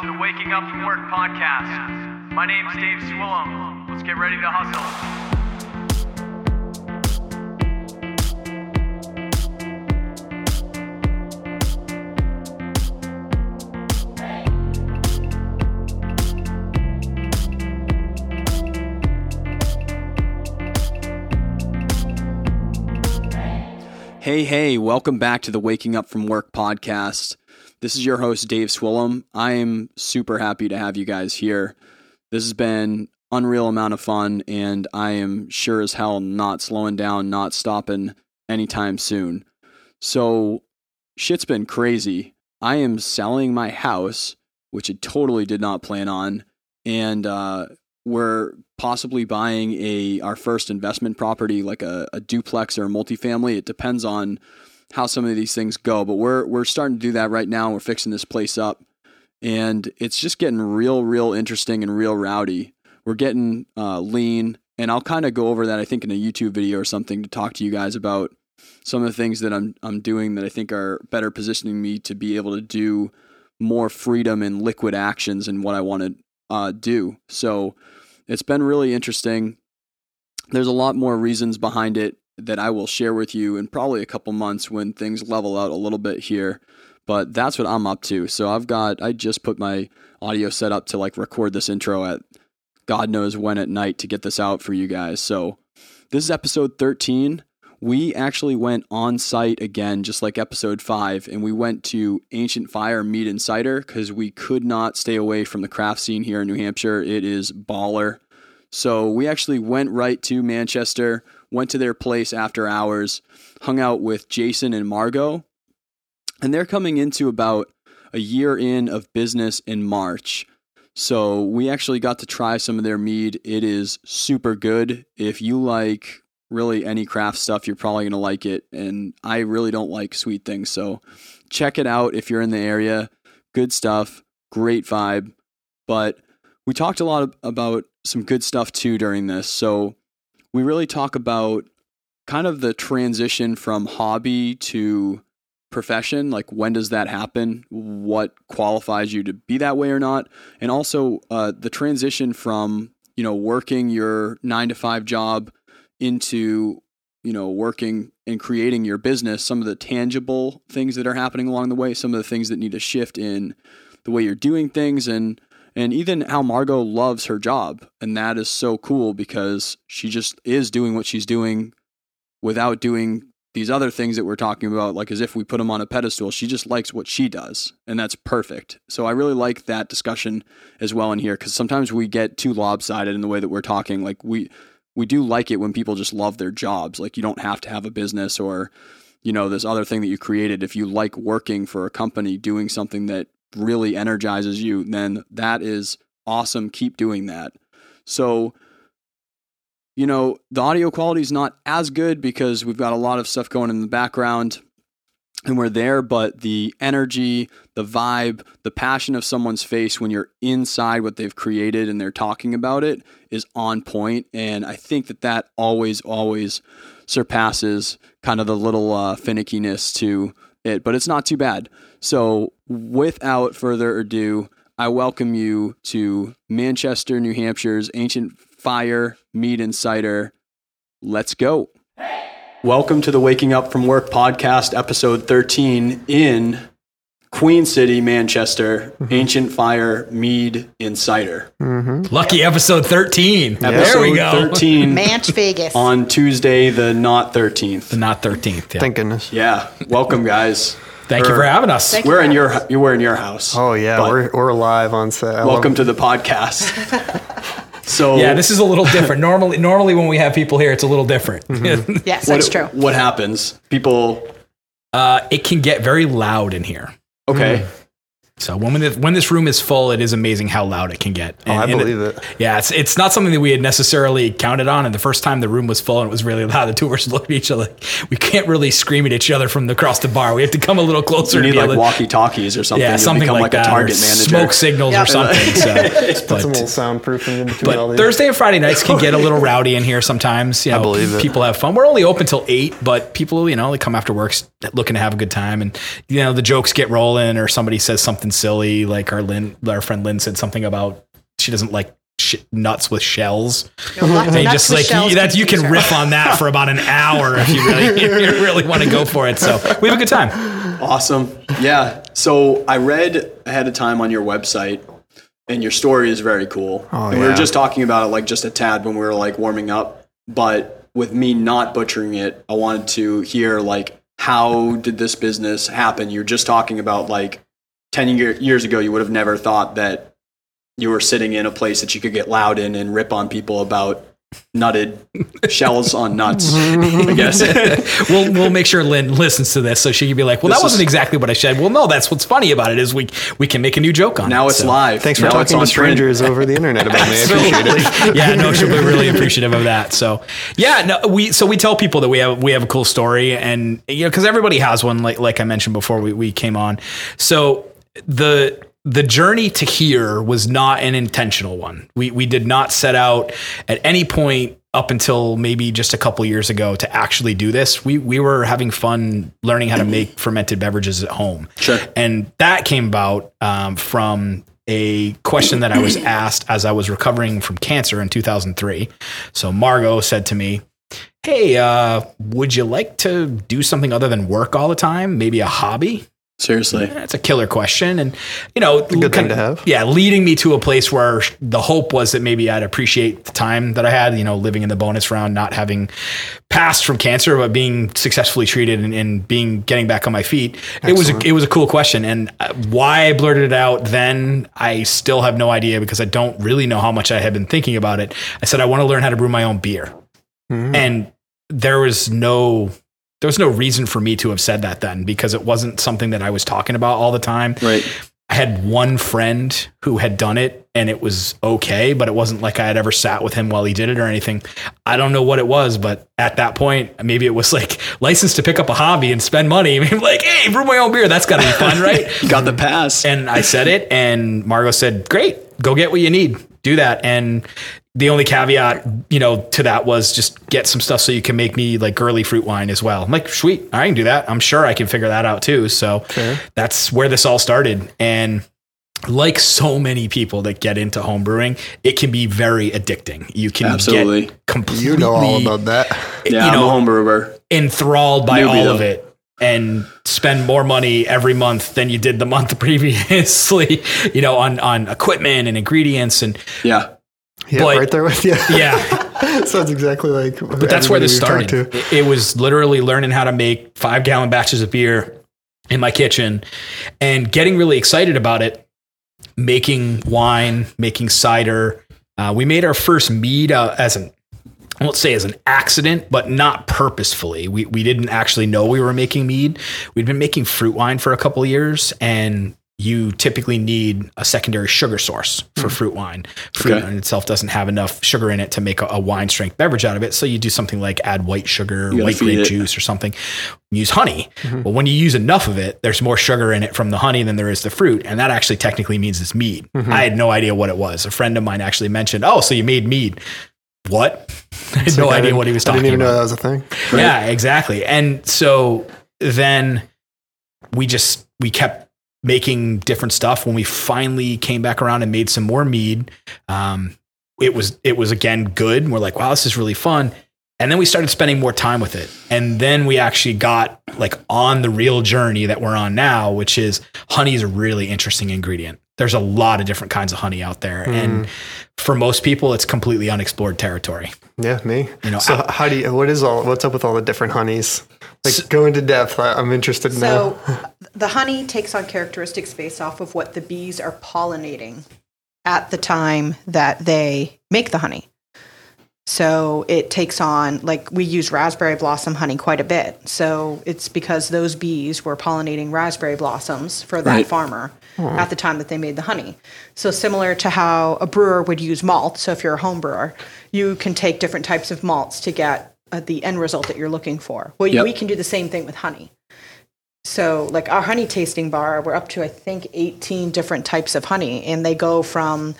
to the Waking Up from Work podcast. My name's Dave Swillum. Let's get ready to hustle. Hey, hey, welcome back to the Waking Up from Work podcast. This is your host, Dave Swillum. I am super happy to have you guys here. This has been unreal amount of fun, and I am sure as hell not slowing down, not stopping anytime soon. So, shit's been crazy. I am selling my house, which I totally did not plan on, and uh, we're possibly buying a our first investment property, like a, a duplex or a multifamily. It depends on how some of these things go, but we're we're starting to do that right now. We're fixing this place up, and it's just getting real, real interesting and real rowdy. We're getting uh, lean, and I'll kind of go over that. I think in a YouTube video or something to talk to you guys about some of the things that I'm I'm doing that I think are better positioning me to be able to do more freedom and liquid actions and what I want to uh, do. So it's been really interesting. There's a lot more reasons behind it that I will share with you in probably a couple months when things level out a little bit here. But that's what I'm up to. So I've got, I just put my audio set up to like record this intro at God knows when at night to get this out for you guys. So this is episode 13 we actually went on site again, just like episode five, and we went to Ancient Fire Mead and Cider because we could not stay away from the craft scene here in New Hampshire. It is baller. So we actually went right to Manchester, went to their place after hours, hung out with Jason and Margot, and they're coming into about a year in of business in March. So we actually got to try some of their mead. It is super good. If you like really any craft stuff, you're probably going to like it. And I really don't like sweet things. So check it out if you're in the area. Good stuff, great vibe. But we talked a lot about some good stuff too during this. So we really talk about kind of the transition from hobby to profession like when does that happen? What qualifies you to be that way or not? And also uh, the transition from you know working your nine to five job into you know working and creating your business some of the tangible things that are happening along the way some of the things that need to shift in the way you're doing things and and even how Margot loves her job and that is so cool because she just is doing what she's doing without doing these other things that we're talking about like as if we put them on a pedestal she just likes what she does and that's perfect so i really like that discussion as well in here because sometimes we get too lopsided in the way that we're talking like we we do like it when people just love their jobs. Like you don't have to have a business or, you know, this other thing that you created. If you like working for a company doing something that really energizes you, then that is awesome. Keep doing that. So, you know, the audio quality is not as good because we've got a lot of stuff going in the background and we're there, but the energy, the vibe, the passion of someone's face when you're inside what they've created and they're talking about it is on point. And I think that that always, always surpasses kind of the little uh, finickiness to it, but it's not too bad. So, without further ado, I welcome you to Manchester, New Hampshire's Ancient Fire Mead and Cider. Let's go. Welcome to the Waking Up from Work podcast, episode 13 in Queen City, Manchester, Mm-hmm. Ancient Fire Mead and Cider. Lucky episode 13. there Episode we go. 13 Manch Vegas. on Tuesday, the not 13th. The Not 13th. Yeah. Thank goodness. Yeah, welcome, guys. Thank you for having us. Thank. We're in your you were in your house. Oh yeah, we're we're live on set. I welcome to the podcast. So yeah, this is a little different. Normally, normally when we have people here, it's a little different. yes, what, that's true. What happens? People. uh, it can get very loud in here. Okay. Mm. So when this, when this room is full, it is amazing how loud it can get. Oh, I And- and believe it. Yeah, it's it's not something that we had necessarily counted on. And the first time the room was full and it was really loud, the two of us looked at each other. like, We can't really scream at each other from across the bar. We have to come a little closer. You to need be like walkie talkies or something. yeah, You'll something like, like, that. a target or manager. Smoke signals Yeah. or something. So, Put some little soundproofing in between all But these. Thursday and Friday nights can get a little rowdy in here sometimes. You know, believe it. People have fun. We're only open till eight, but people, you know, they come after work, looking to have a good time and you know the jokes get rolling or somebody says something silly like our Lynn our friend Lynn said something about she doesn't like sh- nuts with shells You know, and nuts just like you, that you can riff on that for about an hour if you really if you really want to go for it so we have a good time Awesome. Yeah. So I read ahead of time on your website, and your story is very cool. and we were just talking about it like just a tad when we were like warming up. But with me not butchering it, I wanted to hear like how did this business happen? You're just talking about like ten year, years ago, you would have never thought that you were sitting in a place that you could get loud in and rip on people about nutted shells on nuts. I guess. we'll we'll make sure Lynn listens to this so she can be like well This that wasn't is- exactly what I said well no that's what's funny about it is we we can make a new joke on now it it's So- live. Thanks for Now it's talking on to print. strangers over the internet about me. I appreciate it. yeah, no, she'll be really appreciative of that. So, yeah, no, we so we tell people that we have we have a cool story, and you know, because everybody has one, like like I mentioned before we we came on. So the the journey to here was not an intentional one. We we did not set out at any point up until maybe just a couple years ago to actually do this. We we were having fun learning how to make fermented beverages at home. Sure. And that came about um, from a question that I was asked as I was recovering from cancer in 2003. So Margot said to me, Hey, uh, would you like to do something other than work all the time? Maybe a hobby? Seriously. That's a killer question. And, you know, good thing to have. Yeah, leading me to a place where the hope was that maybe I'd appreciate the time that I had, you know, living in the bonus round, not having passed from cancer, but being successfully treated and, and being getting back on my feet. It was a, it was a cool question, and uh, why I blurted it out then, I still have no idea because I don't really know how much I had been thinking about it. I said I want to learn how to brew my own beer, and there was no there was no reason for me to have said that then because it wasn't something that I was talking about all the time. Right. I had one friend who had done it and it was okay, but it wasn't like I had ever sat with him while he did it or anything. I don't know what it was, but at that point, maybe it was like license to pick up a hobby and spend money. I mean, like, hey, brew my own beer. That's got to be fun, right? Got the pass. and I said it, and Margot said, "Great, go get what you need. Do that." And the only caveat, you know, to that was just get some stuff so you can make me like girly fruit wine as well. I'm like, sweet, I can do that. I'm sure I can figure that out too. So that's where this all started. And like so many people that get into home brewing, it can be very addicting. You can Absolutely. get completely You know all about that. yeah, you I'm know, a home brewer. enthralled by Newbie, all though. of it and spend more money every month than you did the month previously, you know, on on equipment and ingredients and Yeah. Yeah, But- right there with you. yeah, Sounds exactly like. but that's where this started. It, it was literally learning how to make 5 gallon batches of beer in my kitchen and getting really excited about it, making wine, making cider. Uh, we made our first mead uh, as an I won't say as an accident, but not purposefully. We we didn't actually know we were making mead. We'd been making fruit wine for a couple of years, and you typically need a secondary sugar source for hmm. fruit wine. Fruit Okay. in itself doesn't have enough sugar in it to make a, a wine strength beverage out of it. So you do something like add white sugar, white grape juice, or something. Use honey. Mm-hmm. But when you use enough of it, there's more sugar in it from the honey than there is the fruit, and that actually technically means it's mead. Mm-hmm. I had no idea what it was. A friend of mine actually mentioned, "Oh, so you made mead." What? I had no idea what he was talking about. I didn't even about. know that was a thing. Yeah, exactly. And so then we just we kept making different stuff. When we finally came back around and made some more mead, um, it was it was again good. And we're like, wow, this is really fun. And then we started spending more time with it. And then we actually got like on the real journey that we're on now, which is honey is a really interesting ingredient. There's a lot of different kinds of honey out there. And for most people, it's completely unexplored territory. Yeah, me. You know, so I- how do you? What is all? What's up with all the different honeys? Like go into depth. I, I'm interested now. So the honey takes on characteristics based off of what the bees are pollinating at the time that they make the honey. So it takes on, like, we use raspberry blossom honey quite a bit. So it's because those bees were pollinating raspberry blossoms for that Right. farmer hmm. at the time that they made the honey. So, similar to how a brewer would use malt. So, if you're a home brewer, you can take different types of malts to get uh, the end result that you're looking for. Well, Yep. we can do the same thing with honey. So, like our honey tasting bar, we're up to I think 18 different types of honey, and they go from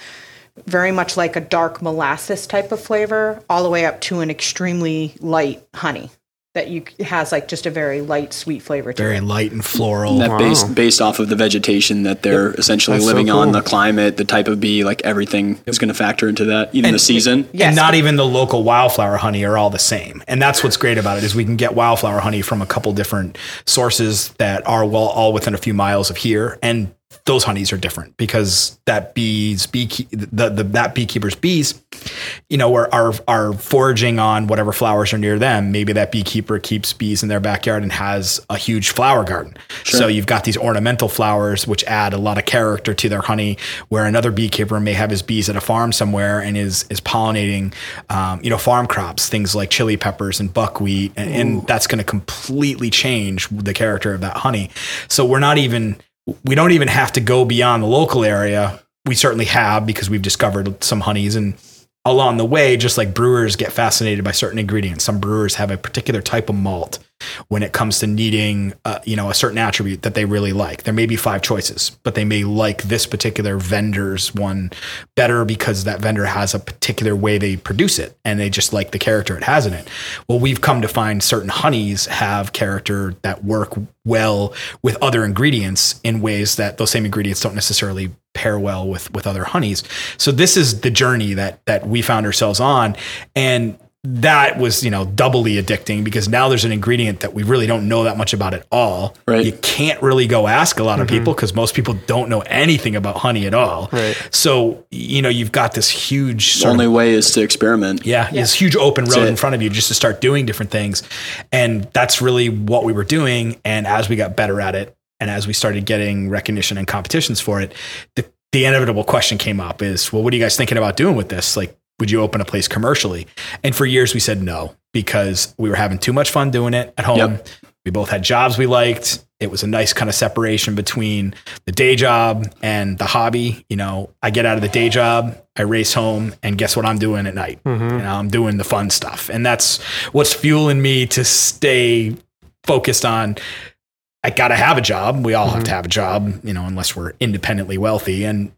very much like a dark molasses type of flavor all the way up to an extremely light honey. That you has like just a very light, sweet flavor to it. Very it. light and floral. that Wow. based based off of the vegetation that they're essentially That's so living on, the climate, the type of bee, like everything is going to factor into that. Even the season. Yes. And not even the local wildflower honey are all the same. And that's what's great about it is we can get wildflower honey from a couple different sources that are well all within a few miles of here. And those honeys are different because that bees bee the, the that beekeeper's bees, you know, are, are are foraging on whatever flowers are near them. Maybe that beekeeper keeps bees in their backyard and has a huge flower garden. So you've got these ornamental flowers which add a lot of character to their honey. Where another beekeeper may have his bees at a farm somewhere and is is pollinating, um, you know, farm crops, things like chili peppers and buckwheat, and, and that's going to completely change the character of that honey. So we're not even we don't even have to go beyond the local area. We certainly have because we've discovered some honeys and along the way, just like brewers get fascinated by certain ingredients. Some brewers have a particular type of malt when it comes to needing, uh, you know, a certain attribute that they really like. There may be five choices, but they may like this particular vendor's one better because that vendor has a particular way they produce it and they just like the character it has in it. Well, we've come to find certain honeys have character that work well with other ingredients in ways that those same ingredients don't necessarily pair well with with other honeys. So this is the journey that that we found ourselves on and that was, you know, doubly addicting because now there's an ingredient that we really don't know that much about at all. Right. You can't really go ask a lot of mm-hmm. people because most people don't know anything about honey at all. Right. So, you know, you've got this huge The only of way is to experiment. yeah, this huge open road in front of you just to start doing different things. And that's really what we were doing. And as we got better at it, and as we started getting recognition and competitions for it, the, the inevitable question came up is, well, what are you guys thinking about doing with this? Like, would you open a place commercially? And for years we said no because we were having too much fun doing it at home. Yep. We both had jobs we liked. It was a nice kind of separation between the day job and the hobby. You know, I get out of the day job, I race home, and guess what I'm doing at night? Mm-hmm. You know, I'm doing the fun stuff. And that's what's fueling me to stay focused on I got to have a job. We all have mm-hmm. to have a job, you know, unless we're independently wealthy. And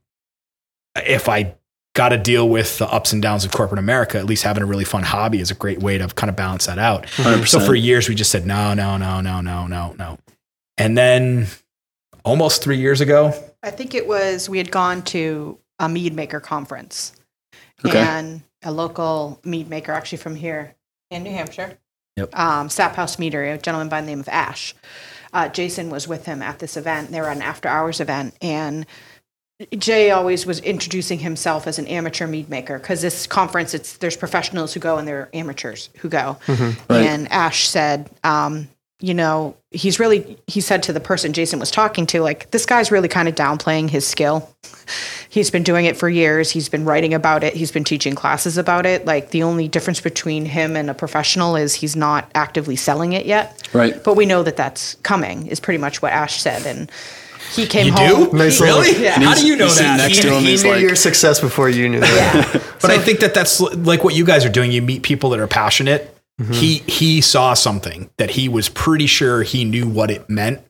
if I got to deal with the ups and downs of corporate America, at least having a really fun hobby is a great way to kind of balance that out. 100%. So for years, we just said, no, no, no, no, no, no, no. And then almost three years ago, I think it was we had gone to a mead maker conference, Okay. and a local mead maker, actually from here in New Hampshire, Yep. um, Sap House Meadery, a gentleman by the name of Ash. Uh, Jason was with him at this event. They were at an after hours event, and Jay always was introducing himself as an amateur mead maker because this conference, it's there's professionals who go and there are amateurs who go. Right. And Ash said, um, you know, he's really, he said to the person Jason was talking to, like, this guy's really kind of downplaying his skill. He's been doing it for years. He's been writing about it. He's been teaching classes about it. Like, the only difference between him and a professional is he's not actively selling it yet. Right. But we know that that's coming, is pretty much what Ash said. And he came you home. do? Nice he- really? Yeah. How do you know He's that? next to him. he he's knew like- your success before you knew that. But I think that that's like what you guys are doing. You meet people that are passionate. Mm-hmm. He he saw something that he was pretty sure he knew what it meant,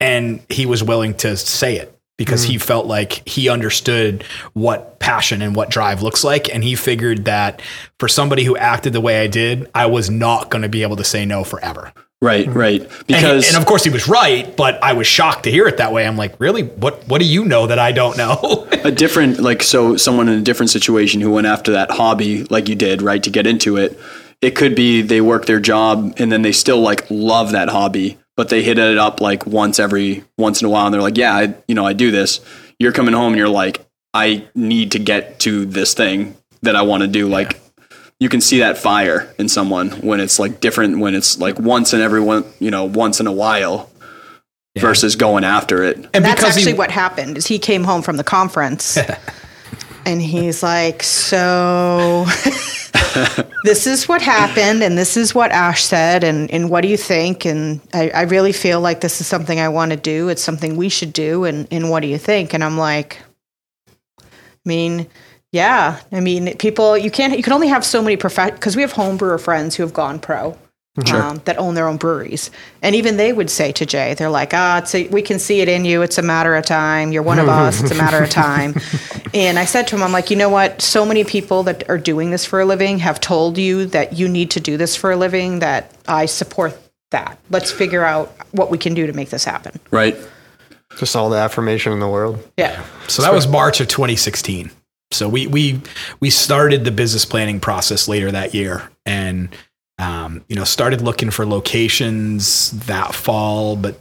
and he was willing to say it because he mm-hmm. felt like he understood what passion and what drive looks like, and he figured that for somebody who acted the way I did, I was not going to be able to say no forever. Right. Mm-hmm. Right. And, Because and of course he was right, but I was shocked to hear it that way. I'm like, really? What what do you know that I don't know? a different like so someone in a different situation who went after that hobby like you did right to get into it it could be they work their job and then they still like love that hobby but they hit it up like once every once in a while and they're like yeah I, you know i do this you're coming home and you're like i need to get to this thing that i want to do like you can see that fire in someone when it's like different when it's like once in every one you know once in a while versus going after it and That's because he- actually what happened. Is he came home from the conference, and he's like, "So, this is what happened, and this is what Ash said, and and what do you think? And I, I really feel like this is something I want to do. It's something we should do, and and what do you think? And I'm like, I mean. Yeah, I mean, people. You can't. You can only have so many prof because we have home brewer friends who have gone pro, um, that own their own breweries. And even they would say to Jay, they're like, ah, it's a, we can see it in you. It's a matter of time. You're one of us. It's a matter of time. and I said to him, I'm like, you know what? So many people that are doing this for a living have told you that you need to do this for a living, that I support that. Let's figure out what we can do to make this happen. Right. Just all the affirmation in the world. Yeah. So that was March of 2016. So we we we started the business planning process later that year, and um, you know started looking for locations that fall, but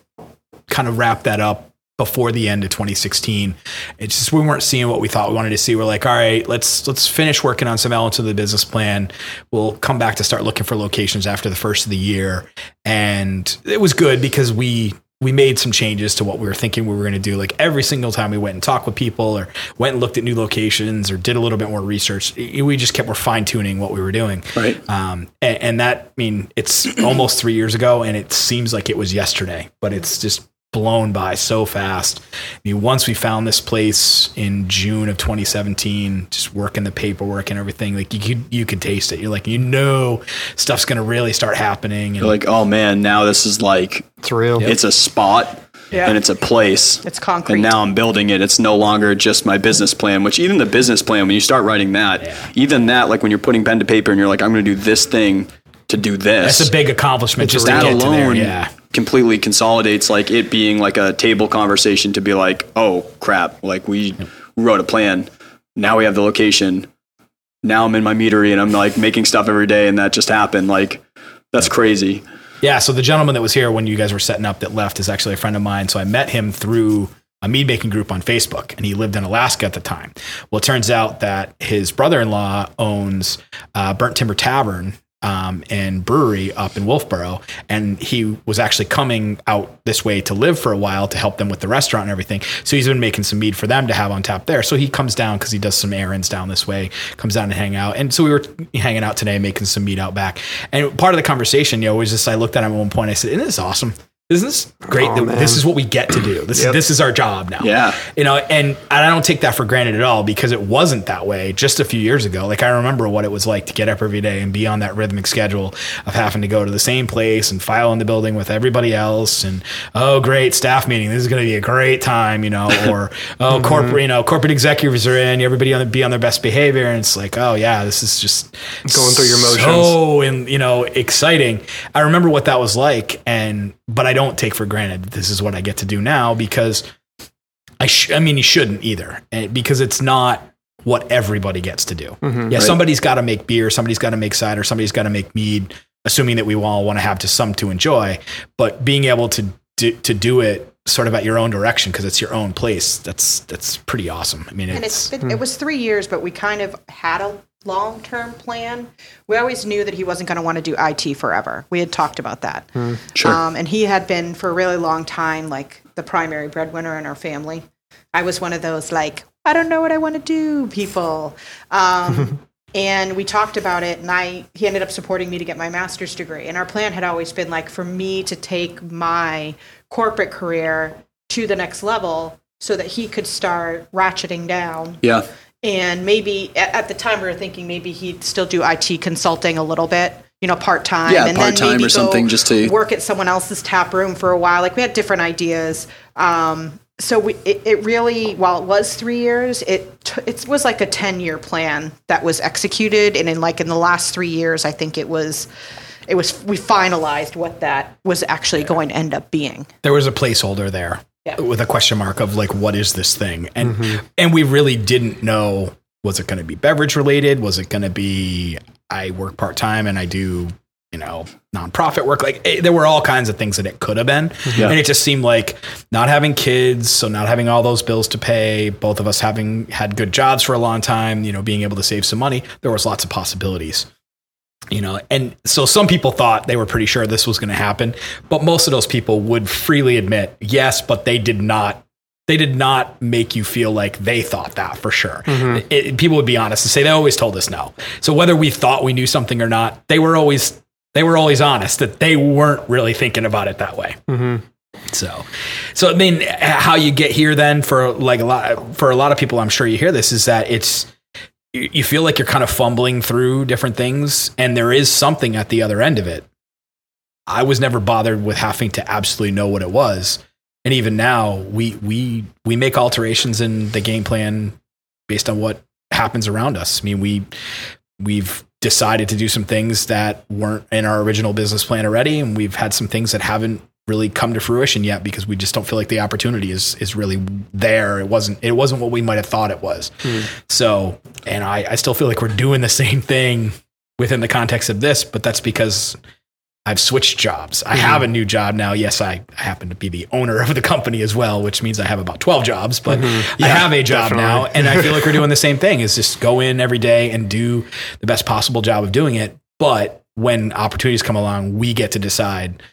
kind of wrapped that up before the end of 2016. It's just we weren't seeing what we thought we wanted to see. We're like, all right, let's let's finish working on some elements of the business plan. We'll come back to start looking for locations after the first of the year, and it was good because we we made some changes to what we were thinking we were going to do. Like every single time we went and talked with people or went and looked at new locations or did a little bit more research, we just kept, we're fine tuning what we were doing. Right. Um, and, and that, I mean, it's almost three years ago and it seems like it was yesterday, but it's just blown by so fast. I mean, once we found this place in June of 2017, just working the paperwork and everything, like you could, you could taste it. You're like, you know, stuff's going to really start happening. And You're like, oh man, now this is like It's real. it's a spot Yeah. and it's a place. It's concrete. And now I'm building it. It's no longer just my business plan, which even the business plan, when you start writing that, even that, like when you're putting pen to paper and you're like, I'm going to do this thing to do this. that's a big accomplishment just to that get to there. alone Yeah. Completely consolidates like it being like a table conversation to be like, oh crap, like we wrote a plan. Now we have the location. Now I'm in my meadery and I'm like making stuff every day and that just happened. Like that's crazy. Yeah, so the gentleman that was here when you guys were setting up that left is actually a friend of mine. So I met him through a mead making group on Facebook, and he lived in Alaska at the time. Well, it turns out that his brother in law owns uh, Burnt Timber Tavern. Um, and brewery up in Wolfeboro, and he was actually coming out this way to live for a while to help them with the restaurant and everything. So he's been making some mead for them to have on tap there. So he comes down because he does some errands down this way, comes down to hang out. And so we were hanging out today, making some mead out back. And part of the conversation, you know, was just I looked at him at one point. I said, "Isn't this awesome? Isn't this great? Oh, that this is what we get to do. This Yep. this is our job now. Yeah. you know, and, and I don't take that for granted at all because it wasn't that way just a few years ago. Like I remember what it was like to get up every day and be on that rhythmic schedule of having to go to the same place and file in the building with everybody else. And oh, great staff meeting. This is going to be a great time, you know. Or oh, corporate, mm-hmm. you know, corporate executives are in. Everybody on the, be on their best behavior, and it's like, oh yeah, this is just Going through your motions. So and you know, exciting. I remember what that was like, and but I don't take for granted that this is what I get to do now because I, sh- I mean, you shouldn't either, eh, because it's not what everybody gets to do. yeah, somebody's got to make beer, somebody's got to make cider, somebody's got to make mead, assuming that we all want to have to some to enjoy. But being able to do, to do it sort of at your own direction because it's your own place, that's that's pretty awesome. I mean, And it's, it's been, it was three years, but we kind of had a long term plan. We always knew that he wasn't going to want to do IT forever. We had talked about that. Sure. Um, and he had been for a really long time like the primary breadwinner in our family. I was one of those like I don't know what I want to do people. Um, and we talked about it, and I he ended up supporting me to get my master's degree. And our plan had always been like for me to take my corporate career to the next level so that he could start ratcheting down yeah. And maybe at, at the time we were thinking maybe he'd still do IT consulting a little bit, you know, part time. Yeah, and part-time or something just to- work at someone else's tap room for a while. Like we had different ideas. Um, so we, it, it really, while it was three years, it t- it was like a ten year plan that was executed, and in like in the last three years, I think it was. It was we finalized what that was actually going to end up being. there was a placeholder there Yeah. with a question mark of like what is this thing? And and we really didn't know was it going to be beverage related? Was it going to be i work part-time and i do you know nonprofit work? Like eh, there were all kinds of things that it could have been. Yeah. and it just seemed like not having kids so not having all those bills to pay both of us having had good jobs for a long time you know being able to save some money there was lots of possibilities you know and so some people thought they were pretty sure this was going to happen but most of those people would freely admit yes but they did not they did not make you feel like they thought that for sure. Mm-hmm. It- it- people would be honest and say they always told us no. So whether we thought we knew something or not they were always they were always honest that they weren't really thinking about it that way. Mm-hmm. So, so I mean, how you get here then for like a lot for a lot of people, I'm sure you hear this is that it's you feel like you're kind of fumbling through different things, and there is something at the other end of it. I was never bothered with having to absolutely know what it was. And even now, we we we make alterations in the game plan based on what happens around us. I mean, we we've decided to do some things that weren't in our original business plan already, and we've had some things that haven't really come to fruition yet because we just don't feel like the opportunity is is really there. It wasn't it wasn't what we might have thought it was. Hmm. So, and I I still feel like we're doing the same thing within the context of this, but that's because I've switched jobs. I hmm. have a new job now. Yes, I, I happen to be the owner of the company as well, which means I have about 12 jobs, but mm-hmm. I have a job now. And I feel like we're doing the same thing is just go in every day and do the best possible job of doing it. But when opportunities come along, we get to decide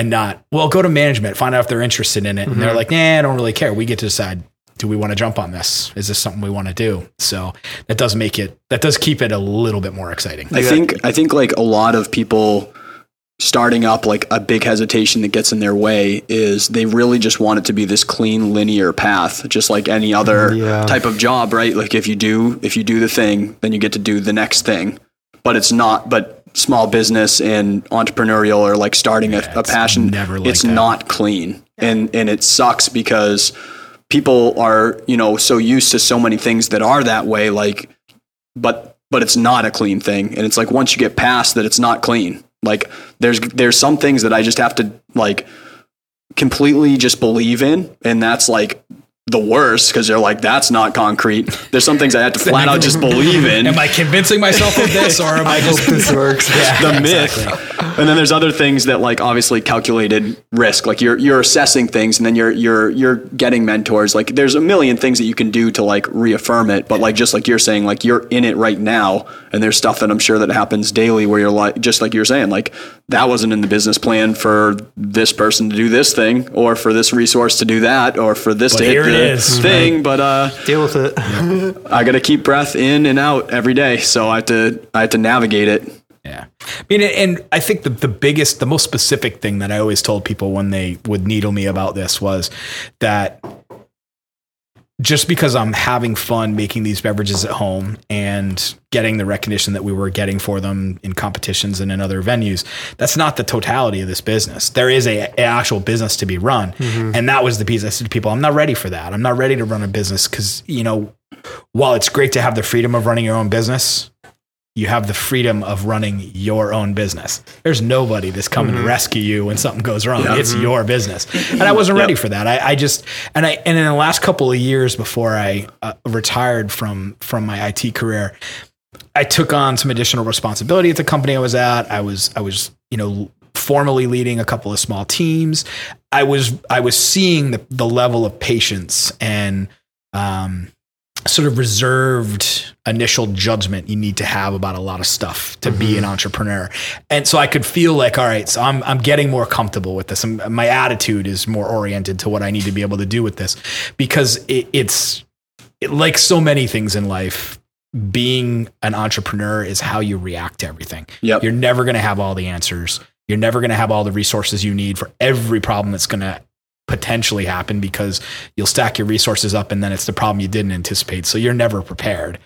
and not, well, go to management, find out if they're interested in it. And they're mm-hmm. like, nah, I don't really care. We get to decide, do we want to jump on this? Is this something we want to do? So that does make it, that does keep it a little bit more exciting. I think I think like a lot of people starting up like a big hesitation that gets in their way is they really just want it to be this clean linear path just like any other mm, Yeah. type of job right like if you do if you do the thing then you get to do the next thing but it's not but small business and entrepreneurial or like starting a, a it's passion never like it's that. not clean. And and it sucks because people are you know so used to so many things that are that way like but but it's not a clean thing. And it's like once you get past that it's not clean. Like there's there's some things that i just have to like completely just believe in. And that's like the worst because they're like that's not concrete there's some things i have to flat out just believe in Am I convincing myself of this or am I, I hope this works. the myth. And then there's other things that like obviously calculated risk. Like you're you're assessing things and then you're you're you're getting mentors. Like there's a million things that you can do to like reaffirm it. But like just like you're saying, like you're in it right now and there's stuff that I'm sure that happens daily where you're like just like you're saying, like that wasn't in the business plan for this person to do this thing or for this resource to do that or for this But to hit the is. thing. But uh Deal with it. I gotta keep breath in and out every day. So I have to I have to navigate it. Yeah. I mean, and I think the, the biggest, the most specific thing that I always told people when they would needle me about this was that just because I'm having fun making these beverages at home and getting the recognition that we were getting for them in competitions and in other venues, that's not the totality of this business. There is a, a actual business to be run. Mm-hmm. And that was the piece I said to people, I'm not ready for that. I'm not ready to run a business because, you know, while it's great to have the freedom of running your own business, you have the freedom of running your own business. There's nobody that's coming to rescue you when something goes wrong. It's your business. And I wasn't ready for that. I, I just and I and in the last couple of years before I uh, retired from from my IT career, I took on some additional responsibility at the company I was at. I was I was, you know, formally leading a couple of small teams. I was I was seeing the the level of patience and um sort of reserved initial judgment you need to have about a lot of stuff to be mm-hmm. an entrepreneur. And so I could feel like, all right, so I'm, I'm getting more comfortable with this. I'm, my attitude is more oriented to what I need to be able to do with this because it, it's it, like so many things in life. Being an entrepreneur is how you react to everything. Yep. You're never going to have all the answers. You're never going to have all the resources you need for every problem that's going to potentially happen because you'll stack your resources up and then it's the problem you didn't anticipate. So you're never prepared.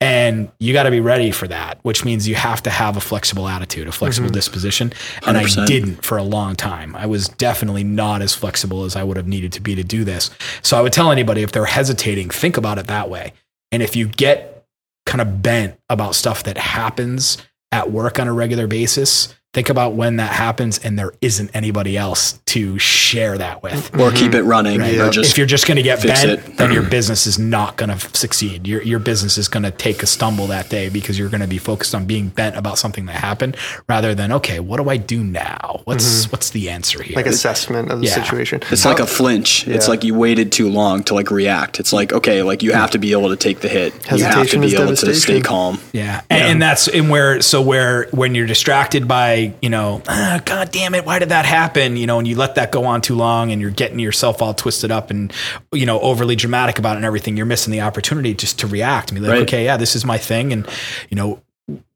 And you got to be ready for that, which means you have to have a flexible attitude, a flexible mm-hmm. disposition. And I 100%. didn't for a long time. I was definitely not as flexible as I would have needed to be to do this. So I would tell anybody if they're hesitating, think about it that way. And if you get kind of bent about stuff that happens at work on a regular basis, think about when that happens and there isn't anybody else to share that with. Or keep it mm-hmm. running. Right. Or just if you're just going to get bent, it. then your mm-hmm. business is not going to succeed. Your your business is going to take a stumble that day because you're going to be focused on being bent about something that happened rather than okay, what do I do now? What's mm-hmm. what's the answer here? Like assessment of the Yeah. situation. It's like a flinch. It's like you waited too long to like react. It's like okay, like you have to be able to take the hit. you have to Hesitation be is able to stay calm. Yeah. And, and that's in where, so where, when you're distracted by, you know, ah, God damn it, why did that happen? You know, and you let that go on too long and you're getting yourself all twisted up and, you know, overly dramatic about it and everything, you're missing the opportunity just to react and be like, Right. okay, yeah, this is my thing. And, you know,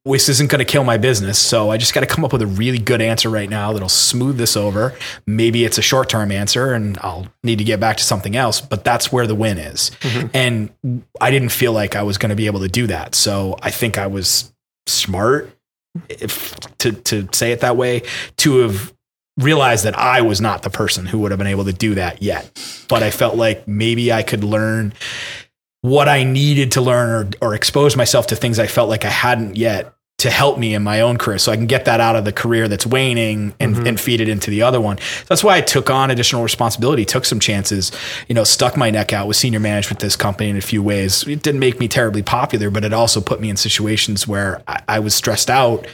this isn't going to kill my business. So I just got to come up with a really good answer right now that'll smooth this over. Maybe it's a short term answer and I'll need to get back to something else, but that's where the win is. And I didn't feel like I was going to be able to do that. So I think I was smart if to to say it that way to have realized that I was not the person who would have been able to do that yet. But I felt like maybe I could learn what I needed to learn or, or expose myself to things I felt like I hadn't yet to help me in my own career so I can get that out of the career that's waning and, and feed it into the other one. That's why I took on additional responsibility, took some chances, you know, stuck my neck out with senior management at this company in a few ways. It didn't make me terribly popular, but it also put me in situations where I, I was stressed out,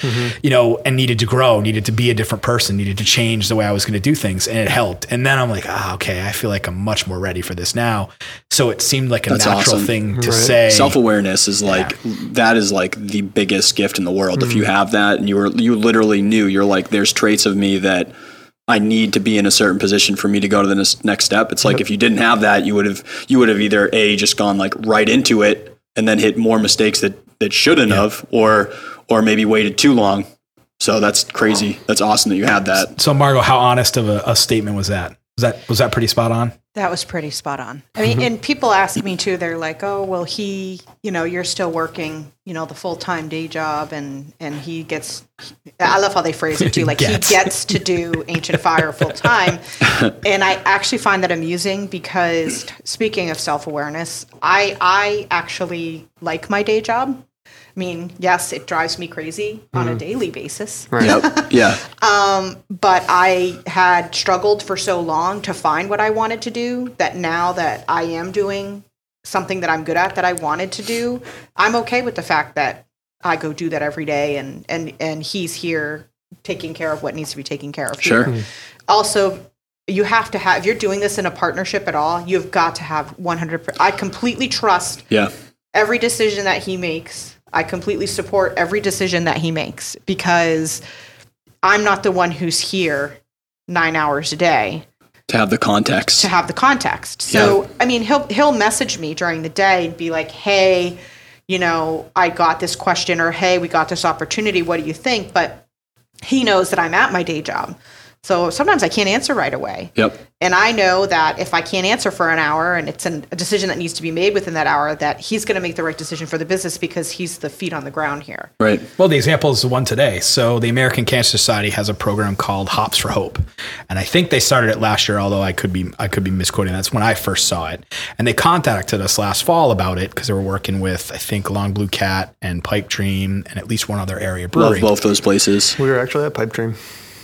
you know, and needed to grow, needed to be a different person, needed to change the way I was going to do things. And it helped. And then I'm like, ah, okay, I feel like I'm much more ready for this now. So it seemed like a That's natural awesome. thing to Right. say. Self awareness is like that is like the biggest gift in the world. If Mm-hmm. you have that and you were you literally knew you're like there's traits of me that I need to be in a certain position for me to go to the next step. It's like if you didn't have that, you would have you would have either a just gone like right into it and then hit more mistakes that that shouldn't have, or or maybe waited too long. So that's crazy. That's awesome that you had that. So Margot, how honest of a, a statement was that? Was that was that pretty spot on? That was pretty spot on. I mean, and people ask me too. They're like, "Oh, well, he, you know, you're still working, you know, the full time day job, and and he gets." I love how they phrase it too. Like Gets. he gets to do Ancient Fire full time, and I actually find that amusing because speaking of self awareness, I I actually like my day job. I mean, yes, it drives me crazy on a mm. daily basis Yep. Yeah. Um, but I had struggled for so long to find what I wanted to do that now that I am doing something that I'm good at that I wanted to do, I'm okay with the fact that I go do that every day and and and he's here taking care of what needs to be taken care of. Sure. here. Also, you have to have if you're doing this in a partnership at all, you've got to have 100 I completely trust Yeah. every decision that he makes. I completely support every decision that he makes because I'm not the one who's here nine hours a day To have the context. to have the context. So I mean, he'll he'll message me during the day and be like, "Hey, you know, I got this question," or "Hey, we got this opportunity. What do you think?" But he knows that I'm at my day job, so sometimes I can't answer right away. Yep. And I know that if I can't answer for an hour and it's an, a decision that needs to be made within that hour, that he's going to make the right decision for the business because he's the feet on the ground here. Right. Well, the example is the one today. So the American Cancer Society has a program called Hops for Hope, and I think they started it last year. Although I could be I could be misquoting. That's when I first saw it, and they contacted us last fall about it because they were working with I think Long Blue Cat and Pipe Dream and at least one other area brewery. Love both those places. We were actually at Pipe Dream.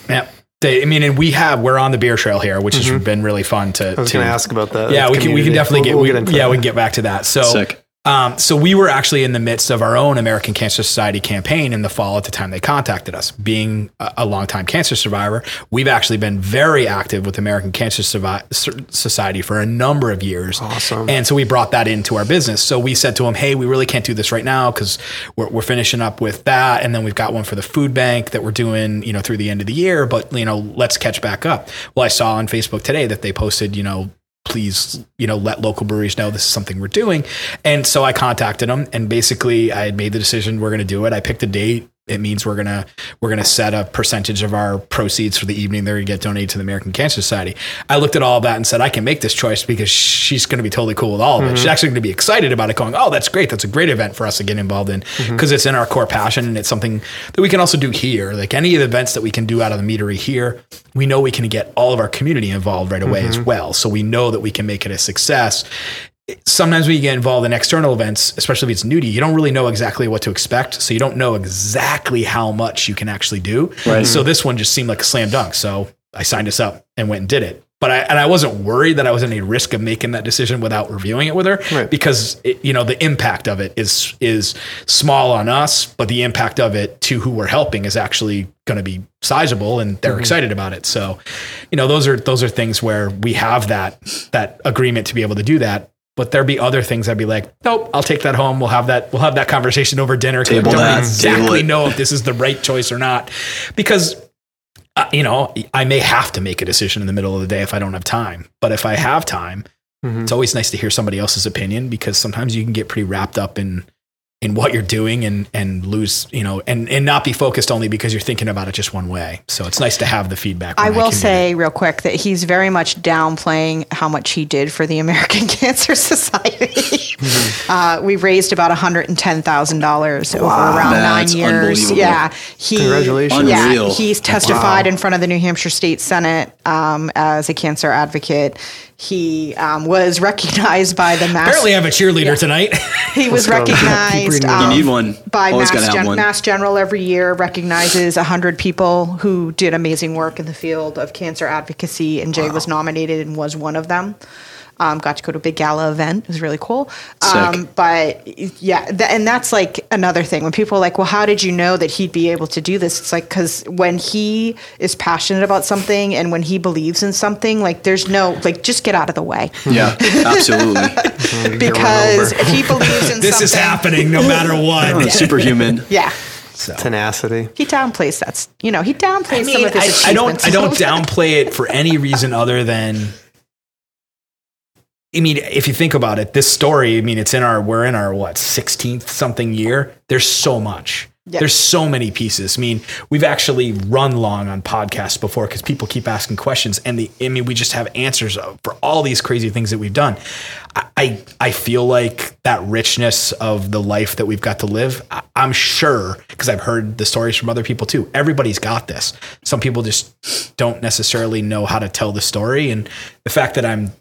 Yeah. They, I mean, and we have we're on the beer trail here, which has been really fun to. Mm-hmm. I was to going to ask about that. yeah, we can we can definitely We'll- get, we'll we, get into yeah that. we can get back to that. So Sick. Um, so we were actually in the midst of our own American Cancer Society campaign in the fall at the time they contacted us. Being a, a longtime cancer survivor, we've actually been very active with American Cancer Survi- Society for a number of years. Awesome. And so we brought that into our business. So we said to them, "Hey, we really can't do this right now because we're, we're finishing up with that, and then we've got one for the food bank that we're doing, you know, through the end of the year. But you know, let's catch back up." Well, I saw on Facebook today that they posted, you know, please, you know, let local breweries know this is something we're doing. And so I contacted them and basically I had made the decision we're going to do it. I picked a date. It means we're gonna we're gonna set a percentage of our proceeds for the evening. They're gonna get donated to the American Cancer Society. I looked at all of that and said I can make this choice because she's gonna be totally cool with all of it. Mm-hmm. She's actually gonna be excited about it, going, "Oh, that's great! That's a great event for us to get involved in mm-hmm. because it's in our core passion and it's something that we can also do here. Like any of the events that we can do out of the meadery here, we know we can get all of our community involved right away as mm-hmm. well. So we know that we can make it a success sometimes when you get involved in external events, especially if it's nudie, you don't really know exactly what to expect. So you don't know exactly how much you can actually do. Right. So this one just seemed like a slam dunk. So I signed us up and went and did it. But I and I wasn't worried that I was in any risk of making that decision without reviewing it with her Right. because it, you know the impact of it is is small on us, but the impact of it to who we're helping is actually going to be sizable, and they're mm-hmm. excited about it. So, you know, those are those are things where we have that that agreement to be able to do that. But there'd be other things I'd be like, nope, I'll take that home. We'll have that. We'll have that conversation over dinner. 'cause I don't that, exactly it. know if this is the right choice or not, because uh, you know I may have to make a decision in the middle of the day if I don't have time. But if I have time, Mhm. it's always nice to hear somebody else's opinion because sometimes you can get pretty wrapped up in in what you're doing and and lose you know and and not be focused only because you're thinking about it just one way so it's nice to have the feedback I will can get it. say real quick that he's very much downplaying how much he did for the American Cancer Society. uh, we raised about one hundred and ten thousand dollars over around That's nine years. Yeah, he, Congratulations. Yeah, Unreal. he's testified in front of the New Hampshire State Senate um, as a cancer advocate. He um, was recognized by the Mass. apparently I have a cheerleader tonight he was Let's recognized. um, You need one. by Mass, Gen- one. Mass General every year recognizes 100 people who did amazing work in the field of cancer advocacy, and Jay was nominated and was one of them. Um, got to go to a big gala event. It was really cool. Um, but yeah, th- and that's like another thing. When people are like, well, how did you know that he'd be able to do this? It's like, because when he is passionate about something and when he believes in something, like there's no, like, just get out of the way. Yeah, absolutely. Because if he believes in this something. is happening no matter what Superhuman. Yeah. Tenacity. He downplays that. You know, he downplays I, some of his I, achievements. I don't I don't downplay it for any reason other than I mean, if you think about it, this story, I mean, it's in our, we're in our, what, 16th something year. There's so much. Yeah. There's so many pieces. I mean, we've actually run long on podcasts before because people keep asking questions, and the I mean, we just have answers for all these crazy things that we've done. I I, I feel like that richness of the life that we've got to live. I'm sure because I've heard the stories from other people too. Everybody's got this. Some people just don't necessarily know how to tell the story, and the fact that I'm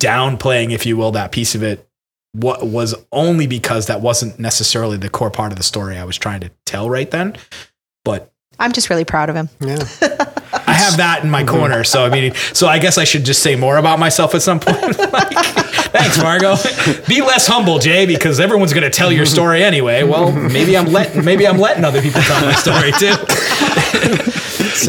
downplaying, if you will, that piece of it what was only because that wasn't necessarily the core part of the story I was trying to tell right then. But I'm just really proud of him. Yeah. I have that in my mm-hmm. corner. So I mean, so I guess I should just say more about myself at some point. Like, thanks, Margot. Be less humble, Jay, because everyone's going to tell your story anyway. Well, maybe I'm letting maybe I'm letting other people tell my story too.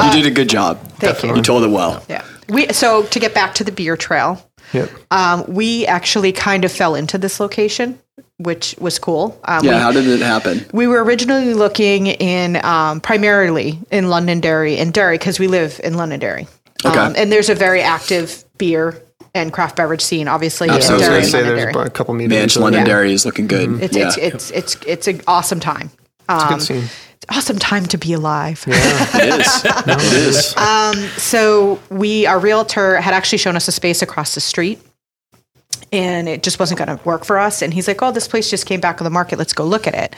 You did a good job. Thank you. You told it well. Yeah. We so to get back to the beer trail, Yep. um, we actually kind of fell into this location, which was cool. Um, Yeah, we, how did it happen? we were originally looking in um, primarily in Londonderry and Derry because we live in Londonderry. Okay. Um, and there's a very active beer and craft beverage scene, obviously, Absolutely. in I Derry was gonna say there's a couple meters. Man, into London it. Is looking good. It's, yeah. it's it's it's it's an awesome time. Um, Good scene. Awesome time to be alive. it is. it is. Um, so we, our realtor had actually shown us a space across the street and it just wasn't going to work for us. And he's like, oh, this place just came back on the market. Let's go look at it.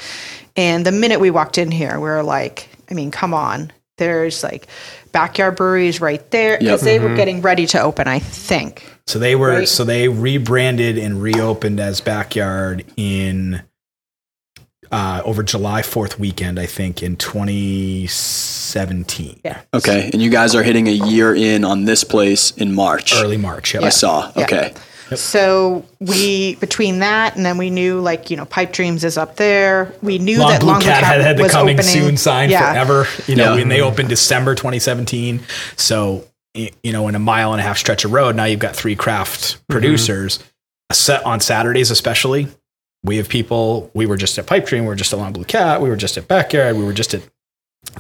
And the minute we walked in here, we were like, I mean, come on. There's like backyard breweries right there because Yep. they were mm-hmm. getting ready to open, I think. So they were Right. so they rebranded and reopened as Backyard in uh, over July 4th weekend, I think, in 2017. Yeah. Okay, and you guys are hitting a year in on this place in March. Early March. Yep. I saw. Yeah. Okay. So we, between that and then we knew like, you know, Pipe Dreams is up there. We knew Long that Blue Long Cat had had the was coming opening. soon sign Yeah. forever. You know, Yeah. when they opened December 2017. So, you know, in a mile and a half stretch of road, now you've got three craft producers. A set on Saturdays, especially. We have people. We were just at Pipe Dream. We were just at Long Blue Cat. We were just at Backyard. We were just at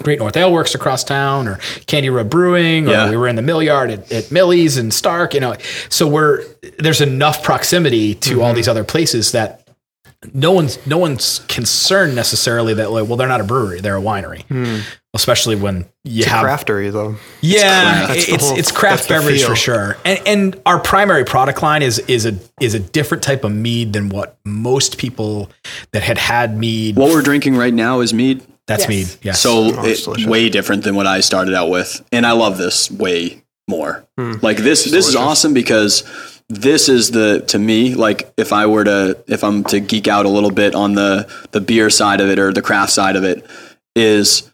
Great North Ale Works across town, or Candia Road Brewing, or Yeah. we were in the mill yard at, at Milly's and Stark. You know, so we're there's enough proximity to mm-hmm. all these other places that no one's no one's concerned necessarily that like well they're not a brewery they're a winery especially when you It's a have craftery though. yeah That's the it's whole- it's craft beverage feel. for sure and and our primary product line is is a is a different type of mead than what most people that had had mead What we're drinking right now is mead. that's Yes. mead yeah So Oh, it, way different than what I started out with, and I love this way more. Hmm. Like this, this is awesome because this is the to me like if I were to if I'm to geek out a little bit on the the beer side of it or the craft side of it is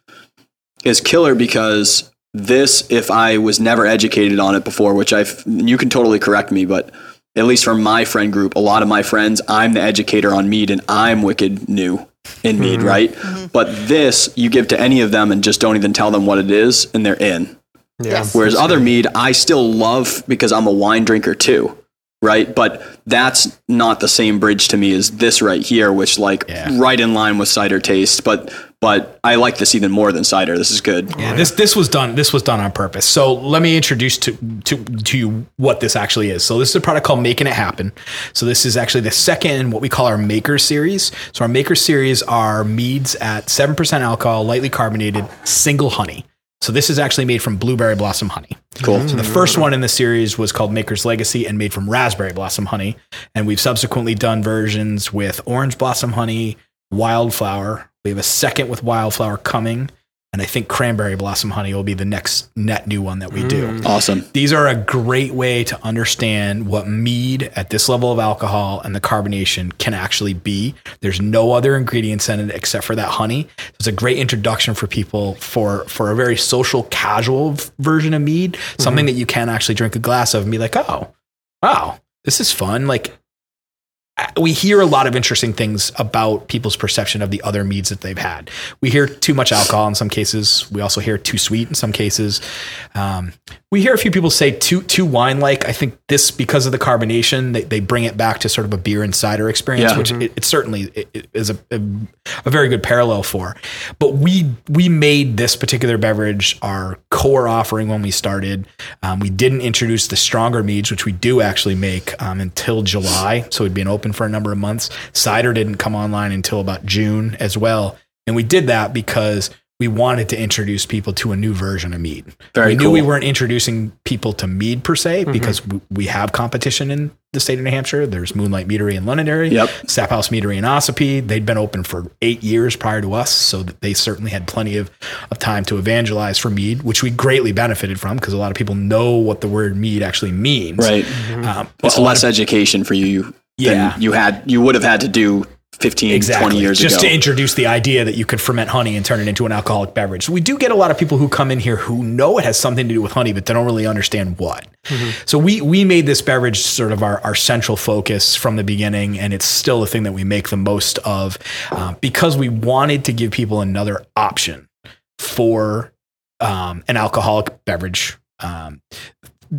is killer because this if I was never educated on it before, which I you can totally correct me, but at least from my friend group, a lot of my friends, I'm the educator on mead and I'm wicked new in mead, mm-hmm. right? Mm-hmm. But this you give to any of them and just don't even tell them what it is and they're in. Yeah. Yes. Whereas other mead, I still love because I'm a wine drinker too, right? But that's not the same bridge to me as this right here, which like Yeah. right in line with cider taste. But but I like this even more than cider. This is good. Yeah, this this was done this was done on purpose. So let me introduce to to to you what this actually is. So this is a product called Making It Happen. So this is actually the second in what we call our Maker series. So our Maker series are meads at seven percent alcohol, lightly carbonated, single honey. So this is actually made from blueberry blossom honey. Cool. So the first one in the series was called Maker's Legacy and made from raspberry blossom honey. And we've subsequently done versions with orange blossom honey, wildflower. We have a second with wildflower coming. And I think cranberry blossom honey will be the next net new one that we do. Mm. Awesome. These are a great way to understand what mead at this level of alcohol and the carbonation can actually be. There's no other ingredients in it except for that honey. It's a great introduction for people for for a very social, casual version of mead, something mm-hmm. that you can actually drink a glass of and be like, oh, wow, this is fun. Like we hear a lot of interesting things about people's perception of the other meads that they've had. We hear too much alcohol in some cases. We also hear too sweet in some cases. Um, we hear a few people say too too wine like. I think this because of the carbonation, they, they bring it back to sort of a beer and cider experience, Yeah. which it, it certainly it- it is a, a a very good parallel for. But we we made this particular beverage our core offering when we started. Um, we didn't introduce the stronger meads, which we do actually make um, until July, so we'd been open for a number of months. Cider didn't come online until about June as well, and we did that because we wanted to introduce people to a new version of mead. Very we knew cool. we weren't introducing people to mead per se because w- we have competition in the state of New Hampshire. There's Moonlight Meadery in Londonderry, Yep. Sap House Meadery in Ossipee. They'd been open for eight years prior to us, so they certainly had plenty of, of time to evangelize for mead, which we greatly benefited from because a lot of people know what the word mead actually means. Right. Um, It's less of- education for you Yeah. than you had you would have had to do 15, exactly. 20 years ago. just ago. to introduce the idea that you could ferment honey and turn it into an alcoholic beverage. We do get a lot of people who come in here who know it has something to do with honey, but they don't really understand what. So we we made this beverage sort of our, our central focus from the beginning, and it's still the thing that we make the most of uh, because we wanted to give people another option for um, an alcoholic beverage. Um,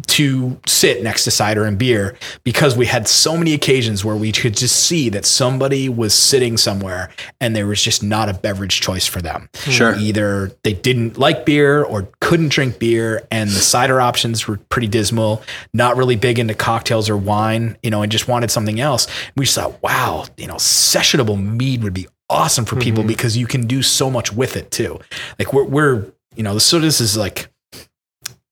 to sit next to cider and beer because we had so many occasions where we could just see that somebody was sitting somewhere and there was just not a beverage choice for them. Sure. Either they didn't like beer or couldn't drink beer and the cider options were pretty dismal, not really big into cocktails or wine, you know, and just wanted something else. We just thought, wow, you know, sessionable mead would be awesome for people mm-hmm. because you can do so much with it too. Like we're, we're you know, so this is like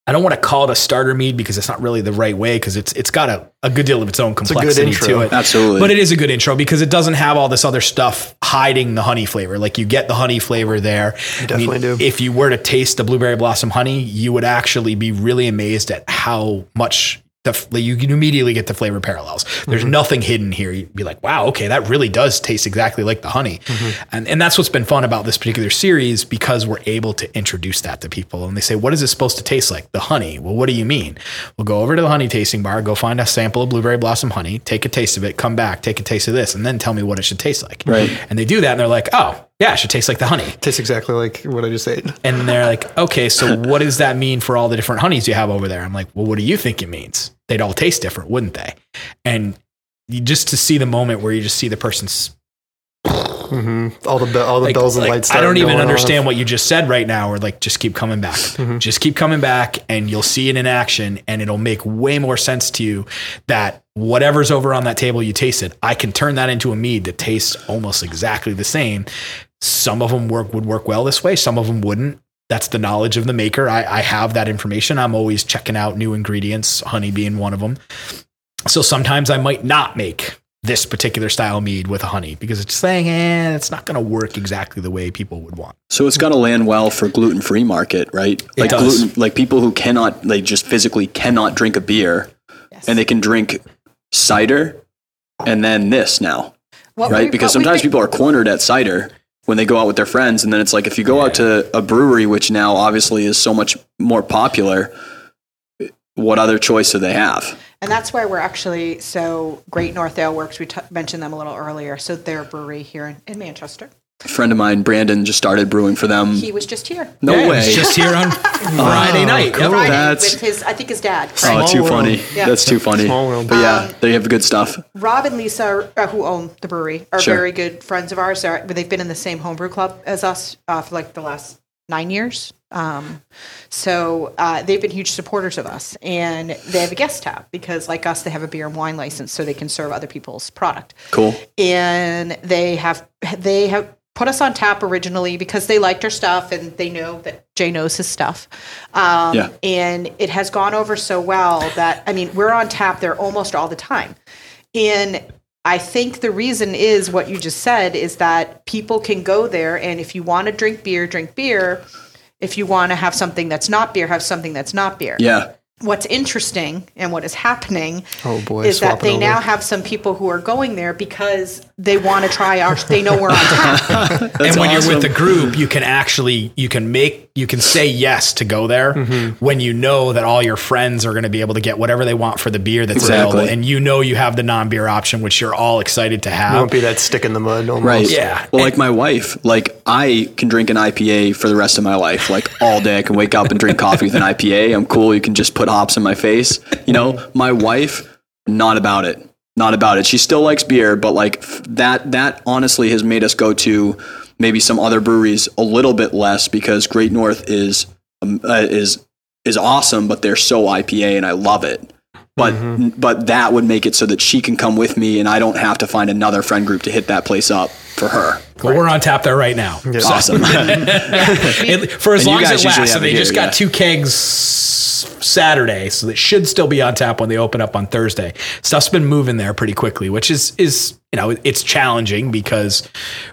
I don't want to call it a starter mead because it's not really the right way because it's it's got a, a good deal of its own a good complexity intro. to it. Absolutely. But it is a good intro because it doesn't have all this other stuff hiding the honey flavor. Like you get the honey flavor there. You definitely do. If you were to taste the blueberry blossom honey, you would actually be really amazed at how much the you can immediately get the flavor parallels. There's Mm-hmm. nothing hidden here. You'd be like, wow, okay, that really does taste exactly like the honey. Mm-hmm. And and that's what's been fun about this particular series because we're able to introduce that to people. And they say, what is it supposed to taste like? The honey. Well, what do you mean? We'll go over to the honey tasting bar, go find a sample of blueberry blossom honey, take a taste of it, come back, take a taste of this, and then tell me what it should taste like. Right. And they do that and they're like, oh, yeah, it should taste like the honey. Tastes exactly like what I just ate. And they're like, okay, so what does that mean for all the different honeys you have over there? I'm like, well, what do you think it means? They'd all taste different, wouldn't they? And you just to see the moment where you just see the person's mm-hmm. All the be- all the like, bells and like, lights. I don't even understand off. what you just said right now, or like just keep coming back. Mm-hmm. Just keep coming back and you'll see it in action and it'll make way more sense to you that whatever's over on that table you tasted, I can turn that into a mead that tastes almost exactly the same. Some of them work would work well this way, some of them wouldn't. That's the knowledge of the maker. I, I have that information. I'm always checking out new ingredients, honey being one of them. So sometimes I might not make this particular style mead with a honey because it's saying, eh, it's not going to work exactly the way people would want. So it's got to land well for gluten free market, right? like does. gluten, like people who cannot, they just physically cannot drink a beer, Yes. and they can drink cider, and then this now, What right? we- because sometimes think- people are cornered at cider when they go out with their friends, and then it's like if you go out to a brewery, which now obviously is so much more popular, what other choice do they have? And that's why we're actually so Great North Ale Works. We t- mentioned them a little earlier. So they're a brewery here in, in Manchester. A friend of mine, Brandon, just started brewing for them. He was just here. no Yeah, way. It's just here on Friday night. Yep. Friday That's- with his, I think his dad. Oh, too funny. Yeah. That's too funny. Small world. But yeah, they have good stuff. Rob and Lisa, uh, who own the brewery, are Sure. very good friends of ours. They're, they've been in the same homebrew club as us uh, for like the last nine years. Um, so uh, they've been huge supporters of us, and they have a guest tab because, like us, they have a beer and wine license, so they can serve other people's product. Cool. And they have they have put us on tap originally because they liked our stuff and they know that Jay knows his stuff. Um, Yeah. And it has gone over so well that I mean we're on tap there almost all the time. And I think the reason is what you just said is that people can go there and if you want to drink beer, drink beer. If you want to have something that's not beer, have something that's not beer. Yeah. What's interesting and what is happening Oh, boy, is that swapping they now have some people who are going there because they want to try our they know we're on tap. and when you're with the group, you can actually you can make you can say yes to go there Mm-hmm. when you know that all your friends are going to be able to get whatever they want for the beer that's Exactly. available, and you know you have the non-beer option, which you're all excited to It have. won't be that stick in the mud almost. Right. Yeah. Well, like my wife, like I can drink an IPA for the rest of my life. Like all day, I can wake up and drink coffee with an IPA. I'm cool. You can just put hops in my face. You know, my wife, not about it. Not about it. She still likes beer, but like that. That honestly has made us go to maybe some other breweries a little bit less because Great North is um, uh, is is awesome, but they're so IPA, and I love it. But mm-hmm. but that would make it so that she can come with me, and I don't have to find another friend group to hit that place up for her. Well, we're on tap there right now. Awesome. It- for as And long as it lasts. have And it they just got yeah. two kegs Saturday, so it should still be on tap when they open up on Thursday. Stuff's been moving there pretty quickly, which is is you know it's challenging because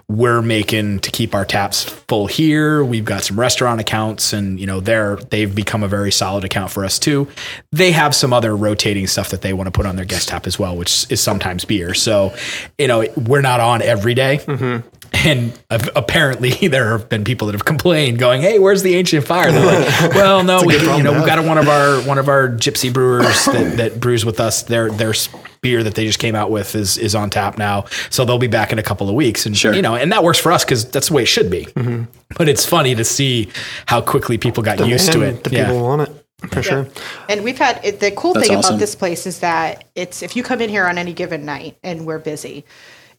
we're making to keep our taps full here. We've got some restaurant accounts, and you know they're they've become a very solid account for us too. They have some other rotating stuff that they want to put on their guest tap as well, which is sometimes beer. So you know we're not on every day. Mm-hmm. And apparently, there have been people that have complained, going, "Hey, where's the ancient fire?" They're like, "Well, no, we, you know, we've got one of our one of our gypsy brewers that, that brews with us. Their their beer that they just came out with is is on tap now, so they'll be back in a couple of weeks. And Sure. you know, and that works for us because that's the way it should be. Mm-hmm. But it's funny to see how quickly people got used to it. The Yeah. people want it for sure. And we've had it, the cool That's thing awesome. about this place is that it's if you come in here on any given night and we're busy,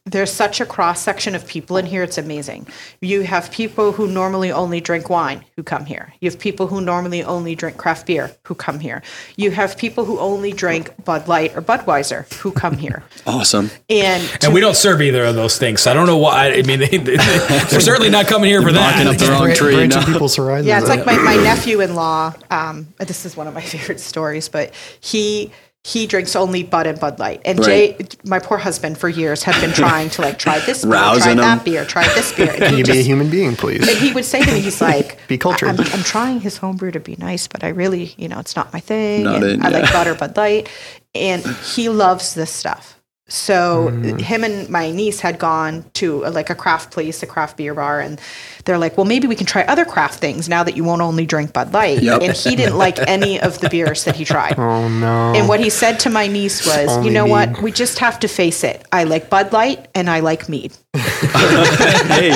there's such a cross section of people in here. It's amazing. You have people who normally only drink wine who come here. You have people who normally only drink craft beer who come here. You have people who only drink Bud Light or Budweiser who come here. awesome. And And we don't serve either of those things, so I don't know why. I mean, they, they, are certainly not coming here for Barking up that. the wrong Bran- tree. branching No. people's horizons. Yeah, it's like my, my nephew-in-law. Um, this is one of my favorite stories, but he he drinks only Bud and Bud Light. And Jay, my poor husband, for years had been trying to like try this beer, try Rousing that beer, try this beer. And Can he you be a human being, please? and he would say to me, he's like, Be cultured. I'm, I'm trying his homebrew to be nice, but I really, you know, it's not my thing. Not and it, I yeah. like butter Bud Light. And he loves this stuff. So Mm. him and my niece had gone to a, like a craft place, a craft beer bar, and they're like, "Well, maybe we can try other craft things now that you won't only drink Bud Light." Yep. And he didn't like any of the beers that he tried. Oh no! And what he said to my niece was, "You Only know what? We just have to face it. I like Bud Light and I like mead." hey,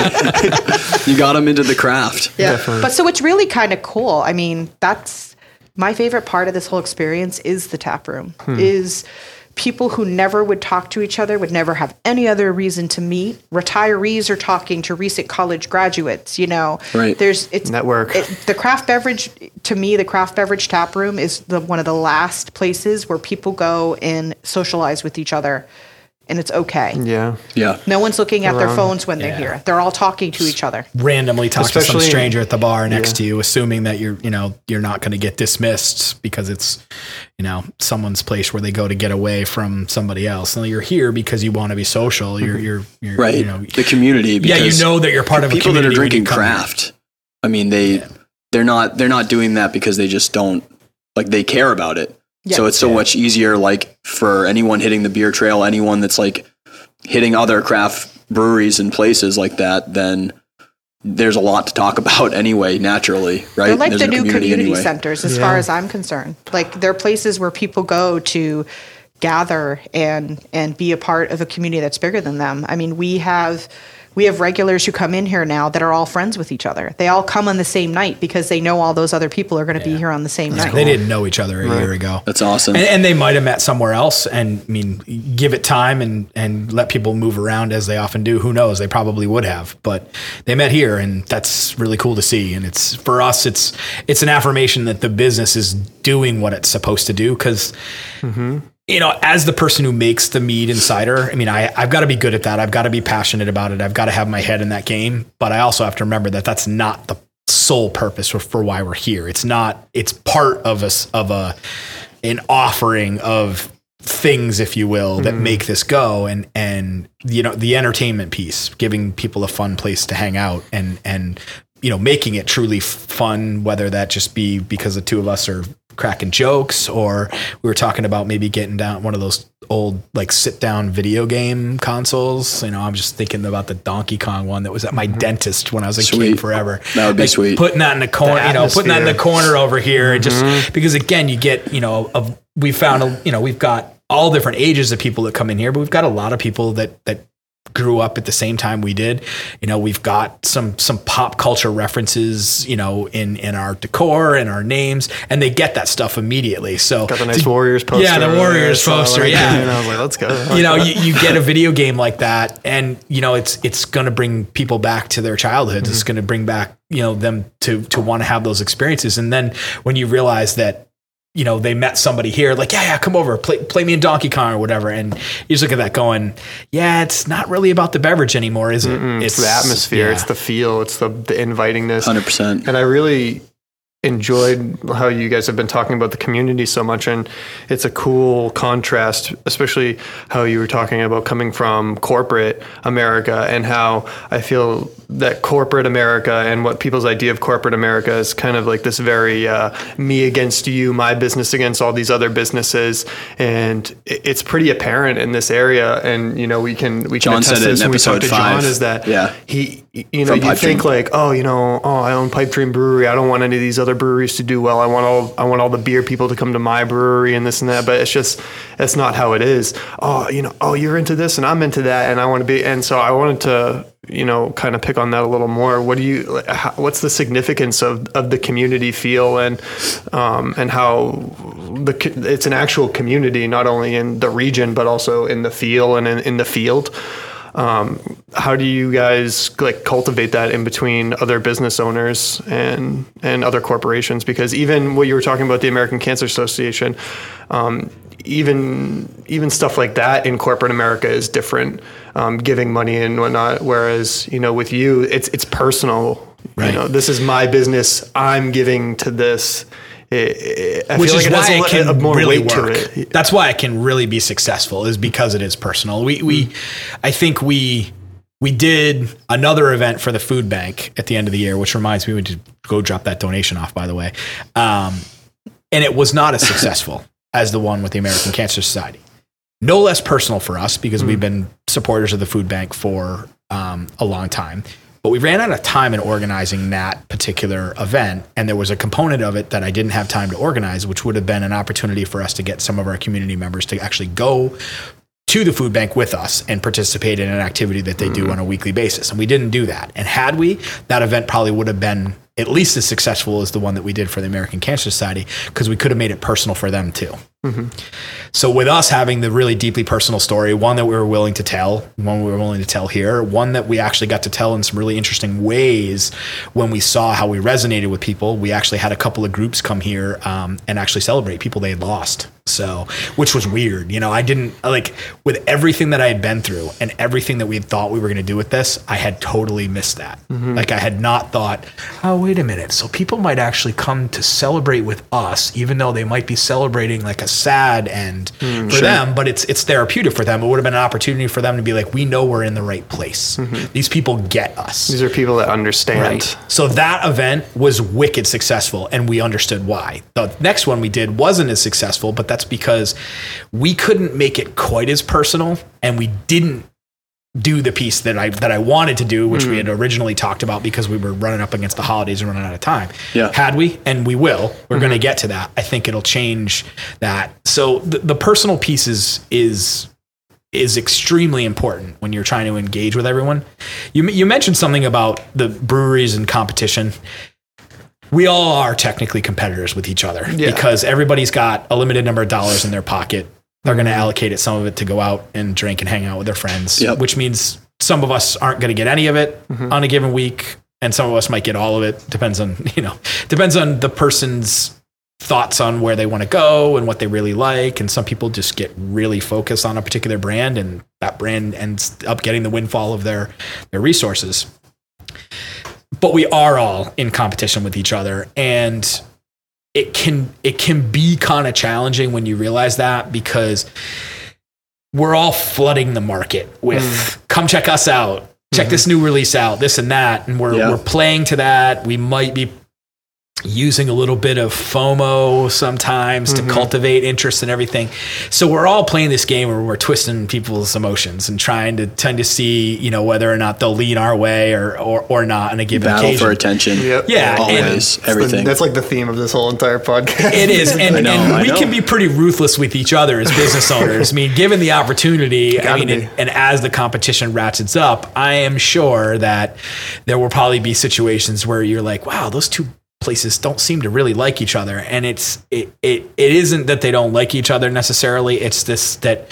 you got him into the craft. Yeah. Definitely. But so it's really kind of cool. I mean, that's my favorite part of this whole experience is the tap room. Hmm. Is people who never would talk to each other, would never have any other reason to meet. Retirees are talking to recent college graduates, you know. Right. There's it's Network. It, the craft beverage to me, the craft beverage tap room is the one of the last places where people go and socialize with each other and it's okay. yeah, Yeah. No one's looking at their phones when they're Yeah. here. They're all talking to each other. randomly talk to some Especially- stranger at the bar next Yeah. to you, assuming that you're, you know, you're not going to get dismissed because it's, you know, someone's place where they go to get away from somebody else. And you're here because you want to be social. You're, mm-hmm. you're, you're Right. You know, the community. yeah, you because know that you're part of a people that are when you drinking come here. craft. I mean, they they're not they're not doing that because they just don't like they care about it. So it's so much easier, like for anyone hitting the beer trail, anyone that's like hitting other craft breweries and places like that, then there's a lot to talk about anyway, naturally, right? They're like There's the a new community, anyway. centers, as Yeah. far as I'm concerned. Like they're places where people go to gather and and be a part of a community that's bigger than them. I mean, we have we have regulars who come in here now that are all friends with each other. They all come on the same night because they know all those other people are going to be here on the same night. They didn't know each other a year ago. That's awesome. And, and they might have met somewhere else. And I mean, give it time and and let people move around as they often do. Who knows? They probably would have, but they met here, and that's really cool to see. And it's for us, it's it's an affirmation that the business is doing what it's supposed to do because. Mm-hmm. You know, as the person who makes the mead and cider, I mean, I, I've got to be good at that. I've got to be passionate about it. I've got to have my head in that game. But I also have to remember that that's not the sole purpose for, for why we're here. It's not. It's part of us of a an offering of things, if you will, that mm-hmm. make this go. And and you know, the entertainment piece, giving people a fun place to hang out, and and you know, making it truly fun. Whether that just be because the two of us are cracking jokes, or we were talking about maybe getting down one of those old like sit down video game consoles. You know, I'm just thinking about the Donkey Kong one that was at my mm-hmm. dentist when I was a Sweet. kid forever. That would be Like, sweet. Putting that in the corner, The you know, putting that in the corner over here, and just mm-hmm. because again, you get, you know, a, we found, a, you know, we've got all different ages of people that come in here, but we've got a lot of people that that grew up at the same time we did. You know, we've got some some pop culture references, you know, in in our decor and our names, and they get that stuff immediately. So Got the nice Warriors poster. Yeah, the Warriors poster. like yeah, And I was like, let's go. you know, you, you get a video game like that, and you know it's it's going to bring people back to their childhoods. It's mm-hmm. going to bring back you know them to to want to have those experiences. And then when you realize that you know they met somebody here, like yeah, yeah, come over, play play me in Donkey Kong or whatever, and you just look at that going, yeah, it's not really about the beverage anymore, is it? it's, the atmosphere, yeah. it's the feel, it's the the invitingness. 100%. And I really enjoyed how you guys have been talking about the community so much and it's a cool contrast especially how you were talking about coming from corporate america and how i feel that corporate america and what people's idea of corporate america is kind of like this very uh, me against you my business against all these other businesses. And it's pretty apparent in this area. And you know we can we John can said attest this. When we talk to john is that Yeah. he you know From you Pipe think Dream. like oh you know oh i own pipe dream brewery. I don't want any of these other breweries to do well. I want all i want all the beer people to come to my brewery and this and that. But it's just that's not how it is. Oh you know oh you're into this and i'm into that and i want to be and so i wanted to you know kind of pick on that a little more. What do you how, what's the significance of, of the community feel and um, and how the it's an actual community not only in the region but also in the feel and in, in the field? Um, how do you guys like cultivate that in between other business owners and and other corporations? Because even what you were talking about the American Cancer Association um, even even stuff like that in corporate America is different um, giving money and whatnot whereas you know with you it's it's personal Right. you know this is my business I'm giving to this It- it- I which feel is like it why a it can really work. it That's why it can really be successful is because it is personal. We we I think we we did another event for the food bank at the end of the year, which reminds me we need to go drop that donation off by the way. Um, and it was not as successful as the one with the American Cancer Society. No less personal for us because we've been supporters of the food bank for um, a long time. But we ran out of time in organizing that particular event. And there was a component of it that I didn't have time to organize, which would have been an opportunity for us to get some of our community members to actually go to the food bank with us and participate in an activity that they do on a weekly basis. And we didn't do that. And had we, that event probably would have been at least as successful as the one that we did for the American Cancer Society because we could have made it personal for them too. So with us having the really deeply personal story, one that we were willing to tell, one we were willing to tell here, one that we actually got to tell in some really interesting ways when we saw how we resonated with people. We actually had a couple of groups come here um, and actually celebrate people they had lost. So, which was weird. You know, I didn't like with everything that I had been through and everything that we had thought we were going to do with this, I had totally missed that. Like I had not thought, oh, wait a minute. So people might actually come to celebrate with us, even though they might be celebrating like a sad end hmm, for them, but it's it's therapeutic for them. It would have been an opportunity for them to be like, we know we're in the right place. Mm-hmm. These people get us. these are people that understand Right. So that event was wicked successful, and we understood why. The next one we did wasn't as successful, but that's because we couldn't make it quite as personal, and we didn't do the piece that I that I wanted to do, which we had originally talked about because we were running up against the holidays and running out of time. Yeah. Had we, and we will, we're mm-hmm. going to get to that. I think it'll change that. So the, the personal piece is is is extremely important when you're trying to engage with everyone. You you mentioned something about the breweries and competition. We all are technically competitors with each other Yeah. because everybody's got a limited number of dollars in their pocket. They're going to mm-hmm. allocate it some of it to go out and drink and hang out with their friends, Yep. which means some of us aren't going to get any of it mm-hmm. on a given week and some of us might get all of it. Depends on you know depends on the person's thoughts on where they want to go and what they really like and some people just get really focused on a particular brand and that brand ends up getting the windfall of their their resources. But we are all in competition with each other and it can it can be kind of challenging when you realize that because we're all flooding the market with mm. come check us out. Check mm-hmm. this new release out this and that and we're Yeah. we're playing to that. We might be using a little bit of FOMO sometimes to mm-hmm. cultivate interest and everything. So we're all playing this game where we're twisting people's emotions and trying to tend to see, you know, whether or not they'll lean our way or or, or not on a given Battle occasion. for attention. Yep. Yeah, and- Always. Everything. That's like the theme of this whole entire podcast. It is, and, know, and we can be pretty ruthless with each other as business owners. I mean, given the opportunity, I mean, and, and as the competition ratchets up, I am sure that there will probably be situations where you're like, "Wow, those two places don't seem to really like each other," and it's it it, it isn't that they don't like each other necessarily. It's this that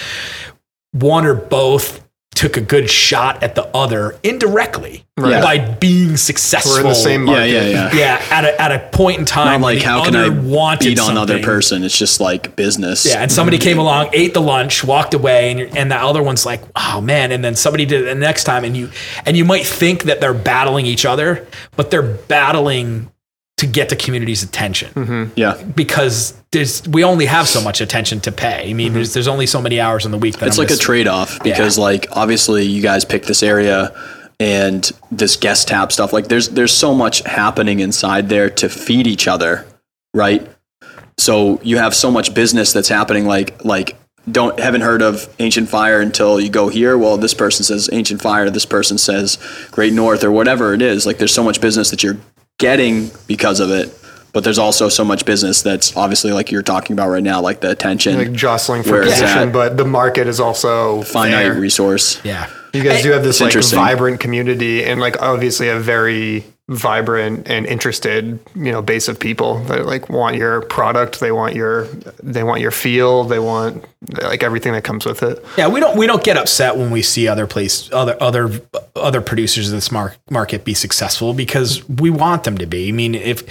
one or both took a good shot at the other indirectly Right. by being successful. We're in the same market. yeah, yeah. Yeah, at a, at a point in time, Not like the how can I other wanted beat on other person? It's just like business. Yeah, and somebody came along, ate the lunch, walked away, and, you're- and the other one's like, "Oh man!" And then somebody did it the next time, and you and you might think that they're battling each other, but they're battling to get the community's attention mm-hmm. yeah. because there's we only have so much attention to pay. I mean, mm-hmm. there's, there's only so many hours in the week. That It's I'm like a trade off because like obviously you guys pick this area and this guest tap stuff. Like there's there's so much happening inside there to feed each other, right? So you have so much business that's happening like like don't haven't heard of ancient fire until you go here well this person says ancient fire this person says great north or whatever it is like there's so much business that you're getting because of it but there's also so much business that's obviously like you're talking about right now like the attention Like jostling for Where it's position, but the market is also finite there. resource yeah. You guys do have this like vibrant community and like obviously a very vibrant and interested, you know, base of people that like want your product, they want your they want your feel, they want like everything that comes with it. Yeah, we don't we don't get upset when we see other place other other other producers of this mar- market be successful because we want them to be. I mean, if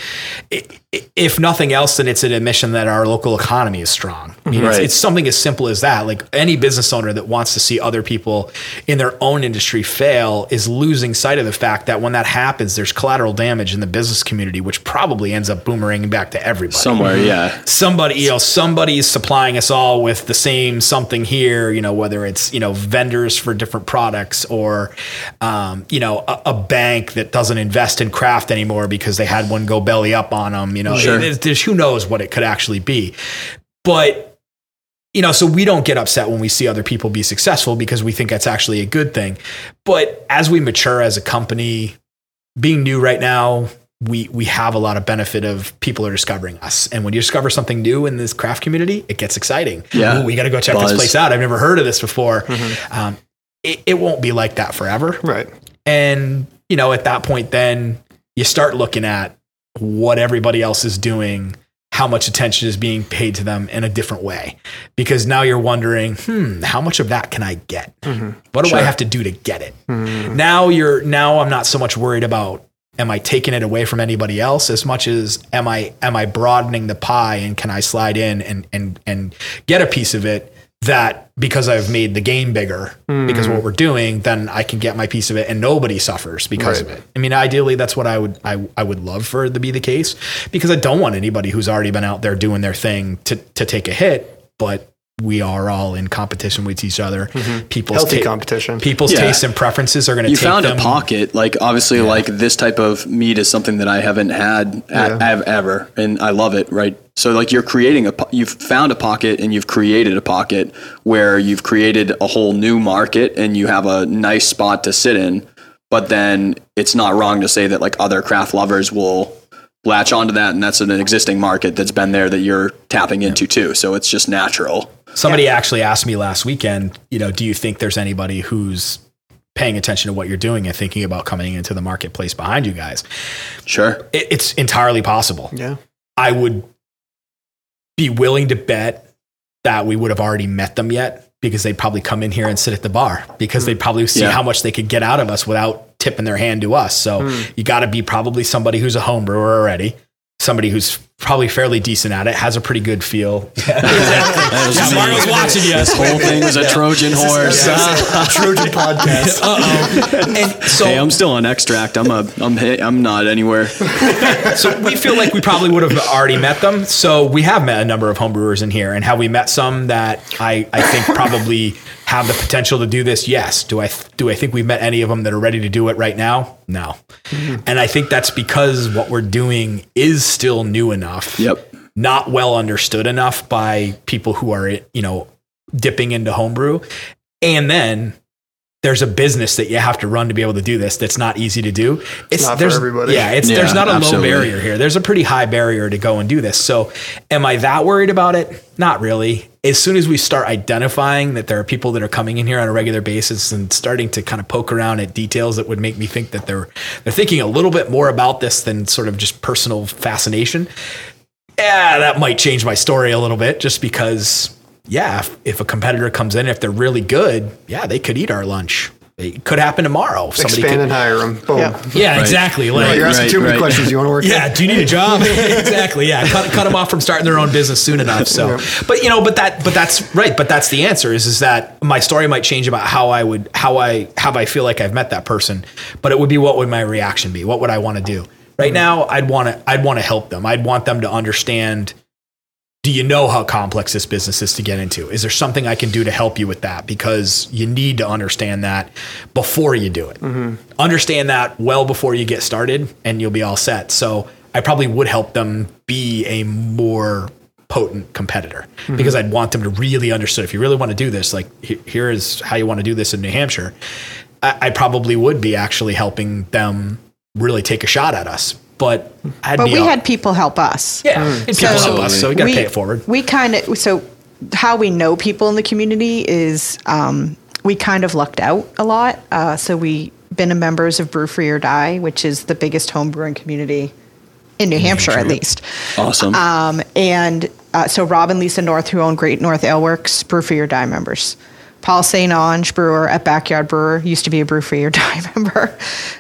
if nothing else, then it's an admission that our local economy is strong. I mean, it's, Right. it's something as simple as that. Like any business owner that wants to see other people in their own industry fail is losing sight of the fact that when that happens, there's collateral damage in the business community, which probably ends up boomeranging back to everybody. Somewhere yeah. Somebody you know somebody's supplying us all with the same something here you know whether it's you know vendors for different products or um, you know a, a bank that doesn't invest in craft anymore because they had one go belly up on them you know. Sure. there's, there's who knows what it could actually be. But you know so we don't get upset when we see other people be successful because we think that's actually a good thing. But as we mature as a company being new right now we we have a lot of benefit of people are discovering us and when you discover something new in this craft community it gets exciting Yeah. Ooh, we got to go check Buzz. this place out i've never heard of this before um, it, it won't be like that forever Right. and you know at that point then you start looking at what everybody else is doing how much attention is being paid to them in a different way. Because now you're wondering hmm how much of that can i get? What do i have to do to get it? Now you're now i'm not so much worried about am i taking it away from anybody else as much as am i am i broadening the pie and can i slide in and and and get a piece of it that because i've made the game bigger because of what mm. we're doing then i can get my piece of it and nobody suffers because of it. I mean ideally that's what i would I, I would love for it to be the case because i don't want anybody who's already been out there doing their thing to to take a hit but we are all in competition with each other. Mm-hmm. People's Healthy ta- competition. people's Yeah. tastes and preferences are going to you take found them a pocket like obviously like this type of meat is something that i haven't had at, Yeah. ev- ever and i love it right? So like you're creating a po- you've found a pocket and you've created a pocket where you've created a whole new market and you have a nice spot to sit in but then it's not wrong to say that like other craft lovers will latch onto that and that's an existing market that's been there that you're tapping into too. So it's just natural Somebody actually asked me last weekend, you know, do you think there's anybody who's paying attention to what you're doing and thinking about coming into the marketplace behind you guys? Sure. It, it's entirely possible. Yeah. I would be willing to bet that we would have already met them yet because they'd probably come in here and sit at the bar because they'd hmm. probably see Yeah. how much they could get out of us without tipping their hand to us. So hmm. you got to be probably somebody who's a home brewer already, somebody who's probably fairly decent at it, has a pretty good feel. yeah, yeah Mario's watching you. This whole thing was a Trojan horse. Trojan podcast. And so Hey, I'm still on extract. I'm a. I'm. hit- I'm not anywhere. so we feel like we probably would have already met them. So we have met a number of homebrewers in here, and have we met some that I, I think probably have the potential to do this? Yes. Do I do I think we've met any of them that are ready to do it right now? No. Mm-hmm. And I think that's because what we're doing is still new enough. Yep. Not well understood enough by people who are you know dipping into homebrew, and then. There's a business that you have to run to be able to do this. That's not easy to do. It's not for there's everybody. yeah. It's Yeah, there's not a absolutely. low barrier here. There's a pretty high barrier to go and do this. So, am I that worried about it? Not really. As soon as we start identifying that there are people that are coming in here on a regular basis and starting to kind of poke around at details that would make me think that they're they're thinking a little bit more about this than sort of just personal fascination. Yeah, that might change my story a little bit just because yeah, if, if a competitor comes in, if they're really good, yeah, they could eat our lunch. It could happen tomorrow. Somebody Expand could, and hire them. Boom. Yeah. yeah, exactly. Like, you're asking Right, too many right. questions. You want to work? yeah, do you need a job? exactly. Yeah, cut, cut them off from starting their own business soon enough. So, but you know, but that, but that's right. But that's the answer. Is is that my story might change about how I would, how I, how I feel like I've met that person. But it would be what would my reaction be? What would I want to do? Right mm-hmm. now, I'd want to, I'd want to help them. I'd want them to understand. Do you know how complex this business is to get into? Is there something I can do to help you with that? Because you need to understand that before you do it. Mm-hmm. Understand that well before you get started, and you'll be all set. So I probably would help them be a more potent competitor mm-hmm. because I'd want them to really understand. If you really want to do this, like here is how you want to do this in New Hampshire. I, I probably would be actually helping them really take a shot at us. But I'd But be we all- had people help us. yeah, and people help us, so we got to pay it forward. We kind of so how we know people in the community is um, we kind of lucked out a lot. Uh, so we been a members of Brew Free or Die, which is the biggest home brewing community in New Hampshire, at least. Awesome. Um, and uh, so Rob and Lisa North, who own Great North Ale Works, Brew Free or Die members. Paul St. Ange, brewer at Backyard Brewer, used to be a Brew Free or Die member.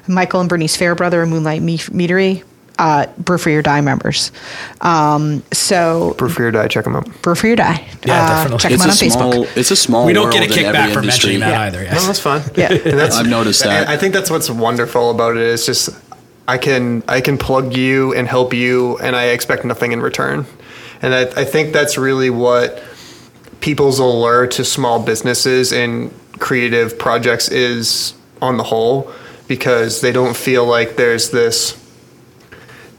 Michael and Bernice Fairbrother of Moonlight Me- Meadery, uh, Brew Free or Die members. Um, so For fear die, check them out. Brew Free or Die. Yeah, Uh, definitely. Check it's them a out on small. Facebook. It's a small. We don't get a world in every kickback for industry. mentioning that Yeah. either. No, that's fine. Yeah. And that's, I've noticed that. I, I think that's what's wonderful about it is just I can I can plug you and help you, and I expect nothing in return. And I, I think that's really what people's allure to small businesses and creative projects is on the whole, because they don't feel like there's this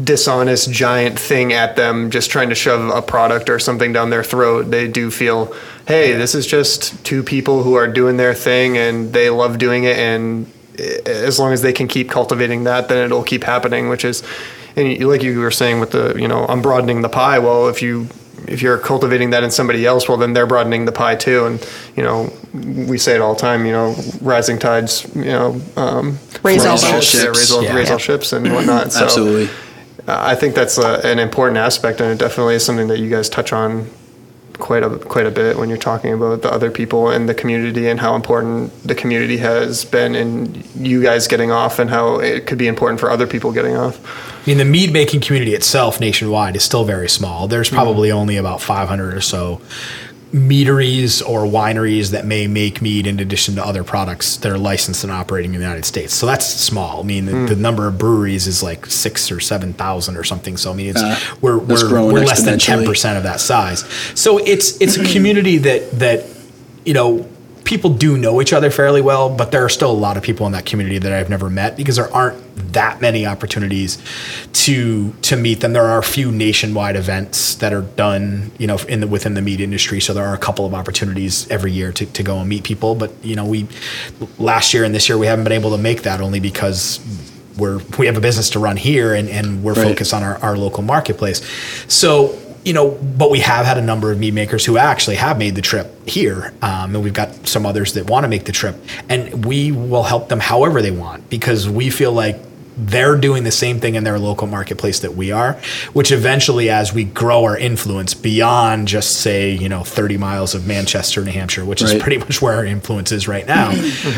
dishonest giant thing at them just trying to shove a product or something down their throat. They do feel, hey, this is just two people who are doing their thing and they love doing it. And as long as they can keep cultivating that, then it'll keep happening, which is, and like you were saying with the, you know, I'm broadening the pie. Well, if you, if you're cultivating that in somebody else, well, then they're broadening the pie too. And, you know, we say it all the time, you know, rising tides, you know, um, Raise all float boats. Yeah, raise all, Yeah. raise all ships and whatnot. So, Absolutely. uh, I think that's a, an important aspect, and it definitely is something that you guys touch on quite a quite a bit when you're talking about the other people in the community and how important the community has been in you guys getting off, and how it could be important for other people getting off. I mean, the mead making community itself nationwide is still very small. There's probably only about 500 or so meaderies or wineries that may make mead in addition to other products that are licensed and operating in the United States. So that's small. I mean, the, the number of breweries is like six or seven thousand or something. So I mean, it's Uh, we're we're, we're less than ten percent of that size. So it's it's a community that that you know people do know each other fairly well, but there are still a lot of people in that community that I've never met because there aren't that many opportunities to to meet them. There are a few nationwide events that are done, you know, in the within the meat industry. So there are a couple of opportunities every year to, to go and meet people. But you know, we last year and this year we haven't been able to make that only because we're we have a business to run here and, and we're Right. focused on our, our local marketplace. So you know, but we have had a number of mead makers who actually have made the trip here, um, and we've got some others that want to make the trip, and we will help them however they want because we feel like they're doing the same thing in their local marketplace that we are, which eventually, as we grow our influence beyond just say, you know, 30 miles of Manchester, New Hampshire, which Right. is pretty much where our influence is right now.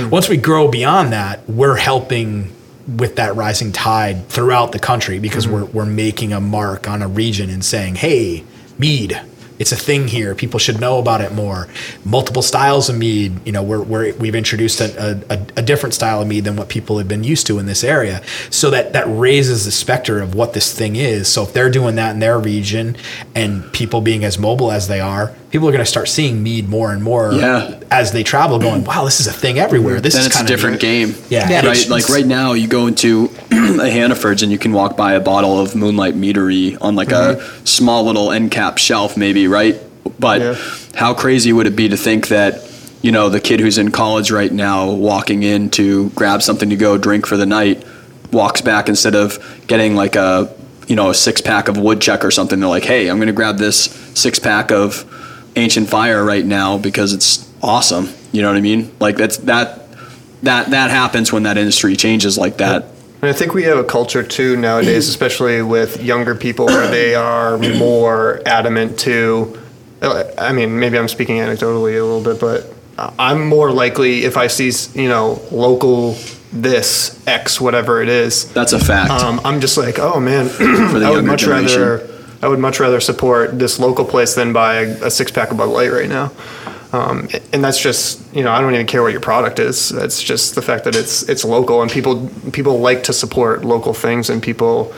Once we grow beyond that, we're helping with that rising tide throughout the country because mm-hmm. we're, we're making a mark on a region and saying, hey, mead. It's a thing here. People should know about it more. Multiple styles of mead. You know, we're, we're we've introduced a, a, a different style of mead than what people have been used to in this area. So that that raises the specter of what this thing is. So if they're doing that in their region, and people being as mobile as they are, people are going to start seeing mead more and more Yeah. as they travel. Going, wow, this is a thing everywhere. This then is it's a kind of different game. Yeah. Yeah. Right. Like right now, you go into a Hannaford's and you can walk by a bottle of Moonlight Meadery on like a small little end cap shelf, maybe, right? But Yeah. how crazy would it be to think that, you know, the kid who's in college right now walking in to grab something to go drink for the night walks back instead of getting like a, you know, a six pack of woodchuck or something. They're like, hey, I'm going to grab this six pack of ancient fire right now because it's awesome. You know what I mean? Like that's that that that happens when that industry changes like that. And I think we have a culture too nowadays, especially with younger people, where they are more adamant to. I mean, maybe I'm speaking anecdotally a little bit, but I'm more likely if I see, you know, local this X whatever it is. That's a fact. Um, I'm just like, oh man, the I would much generation. rather. I would much rather support this local place than buy a, a six pack of Bud Light right now. Um, and that's just you know I don't even care what your product is. That's just the fact that it's it's local and people people like to support local things and people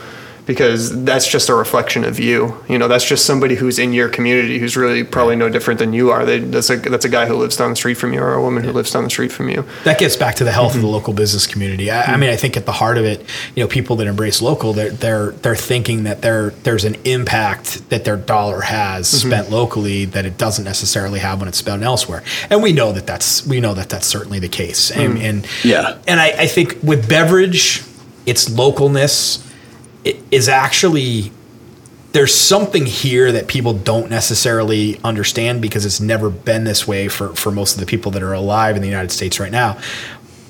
because that's just a reflection of you. You know that's just somebody who's in your community who's really probably no different than you are. They, that's a that's a guy who lives down the street from you or a woman who lives down the street from you. that gets back to the health of the mm-hmm. local business community. I, I mm-hmm. mean, I think at the heart of it, you know, people that embrace local, they're they're they're thinking that there there's an impact that their dollar has mm-hmm. spent locally that it doesn't necessarily have when it's spent elsewhere, and we know that that's we know that that's certainly the case. And, mm. and Yeah. and I, I think with beverage, its localness i- is actually there's something here that people don't necessarily understand because it's never been this way for, for most of the people that are alive in the United States right now.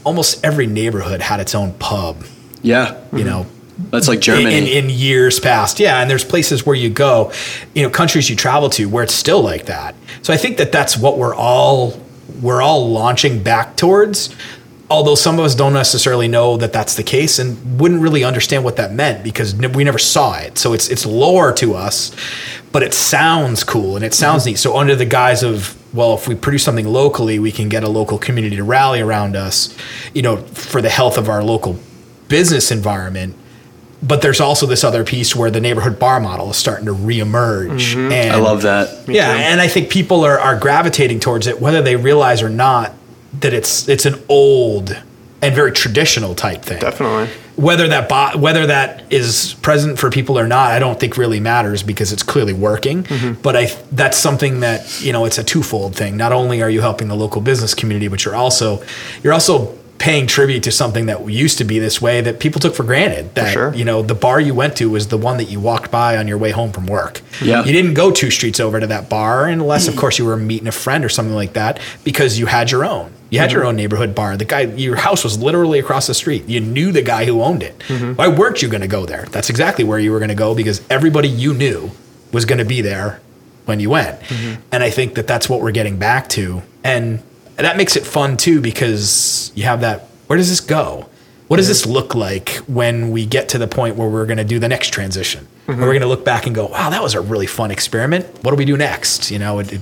Almost every neighborhood had its own pub, yeah. you know, mm-hmm. That's like Germany. in, in years past. Yeah, and there's places where you go, you know, countries you travel to where it's still like that. So I think that that's what we're all we're all launching back towards. Although some of us don't necessarily know that that's the case and wouldn't really understand what that meant because we never saw it. So it's it's lore to us, but it sounds cool and it sounds mm-hmm. neat. So under the guise of well, if we produce something locally, we can get a local community to rally around us, you know, for the health of our local business environment but there's also this other piece where the neighborhood bar model is starting to reemerge. Mm-hmm. And I love that. yeah, and I think people are, are gravitating towards it, whether they realize or not that it's it's an old and very traditional type thing. Definitely. Whether that bo- whether that is present for people or not, I don't think really matters because it's clearly working. Mm-hmm. But I that's something that you know it's a twofold thing. Not only are you helping the local business community, but you're also you're also paying tribute to something that used to be this way that people took for granted. That sure. you know the bar you went to was the one that you walked by on your way home from work. Yeah. you didn't go two streets over to that bar unless, of course, you were meeting a friend or something like that because you had your own. You had your own neighborhood bar. The guy, your house was literally across the street. You knew the guy who owned it. Mm-hmm. Why weren't you going to go there? That's exactly where you were going to go because everybody you knew was going to be there when you went. Mm-hmm. And I think that that's what we're getting back to. And that makes it fun too because you have that. Where does this go? What does this look like when we get to the point where we're going to do the next transition? Where mm-hmm. we're going to look back and go, "Wow, that was a really fun experiment. What do we do next?" You know. It, it,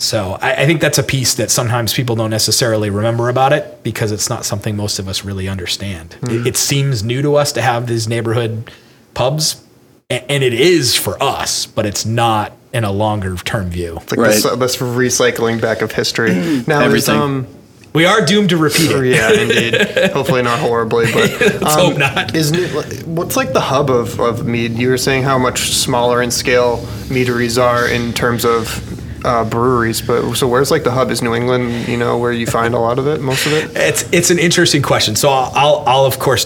so I, I think that's a piece that sometimes people don't necessarily remember about it because it's not something most of us really understand. It, it seems new to us to have these neighborhood pubs, and, and it is for us, but it's not in a longer term view. It's like Right. this, uh, this recycling back of history. Now, is, Everything. um, We are doomed to repeat it. yeah, indeed. Hopefully not horribly, but um, Let's hope not. Is New- what's like the hub of, of mead? You were saying how much smaller in scale meaderies are in terms of uh, breweries, but so where's like the hub? Is New England? You know where you find a lot of it, most of it. It's it's an interesting question. So I'll I'll, I'll of course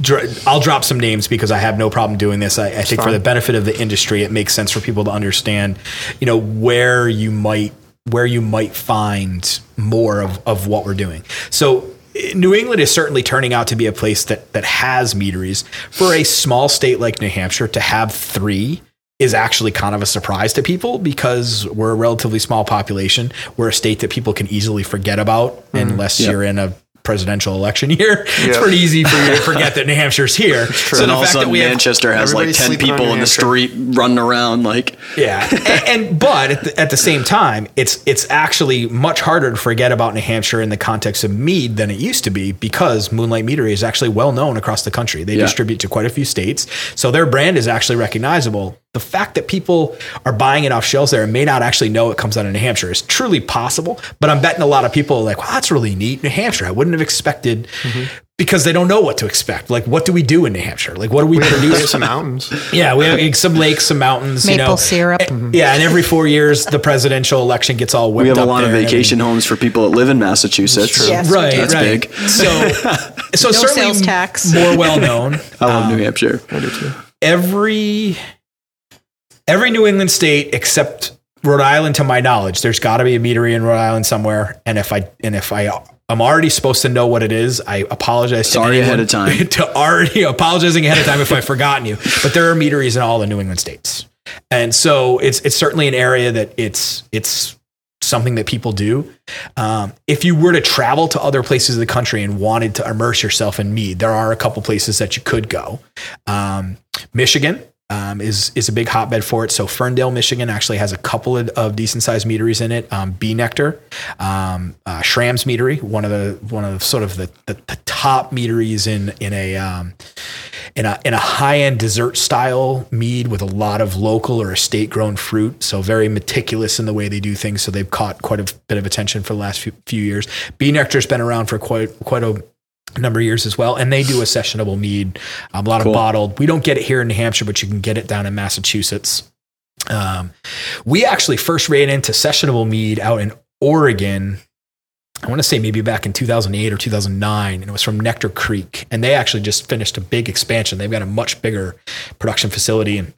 dr- I'll drop some names because I have no problem doing this. I, I think for the benefit of the industry, it makes sense for people to understand, you know, where you might where you might find more of, of what we're doing. So New England is certainly turning out to be a place that that has meaderies. For a small state like New Hampshire to have three is actually kind of a surprise to people because we're a relatively small population. We're a state that people can easily forget about unless Yep. you're in a presidential election year. It's pretty easy for you to forget that New Hampshire's here. So and the all of a fact that sudden, we have Manchester has like 10 people in the street running around. Like, Yeah, and, and but at the, at the same time, it's it's actually much harder to forget about New Hampshire in the context of mead than it used to be because Moonlight Meadery is actually well known across the country. They Yeah. distribute to quite a few states, so their brand is actually recognizable. The fact that people are buying it off shelves there and may not actually know it comes out of New Hampshire is truly possible. But I'm betting a lot of people are like, "Wow, that's really neat, New Hampshire." I wouldn't have expected. Because they don't know what to expect. Like, what do we do in New Hampshire? Like, what do we There's produce? some mountains. Yeah, we have some lakes, some mountains, you Maple know. syrup. Eh, Yeah, and every four years the presidential election gets all whipped we have a lot of there and vacation homes for people that live in Massachusetts. Yes, everything. we Right. That's right. big. So, so No certainly sales tax. more well known. I love New Hampshire. I do too. Every every New England state except Rhode Island, to my knowledge, there's got to be a meadery in Rhode Island somewhere. And if I and if I I'm already supposed to know what it is. I apologize. Sorry ahead of time. to already apologizing ahead of time if I've forgotten you. But there are meaderies in all the New England states, and so it's it's certainly an area that it's it's something that people do. Um, if you were to travel to other places of the country and wanted to immerse yourself in mead, there are a couple places that you could go. Um, Michigan. Um, is is a big hotbed for it. So Ferndale, Michigan, actually has a couple of, of decent sized meaderies in it. Um, B. Nektar, um, uh, Schramm's Meadery, one of the one of the sort of the, the, the top meaderies in in a um, in a in a high end dessert style mead with a lot of local or estate grown fruit. So very meticulous in the way they do things. So they've caught quite a bit of attention for the last few, few years. B. Nektar's been around for quite quite a number of years as well, and they do a sessionable mead, um, a lot Cool. of bottled. We don't get it here in New Hampshire, but you can get it down in Massachusetts. Um, we actually first ran into sessionable mead out in Oregon. I want to say maybe back in 2008 or 2009, and it was from Nectar Creek. And they actually just finished a big expansion. They've got a much bigger production facility and,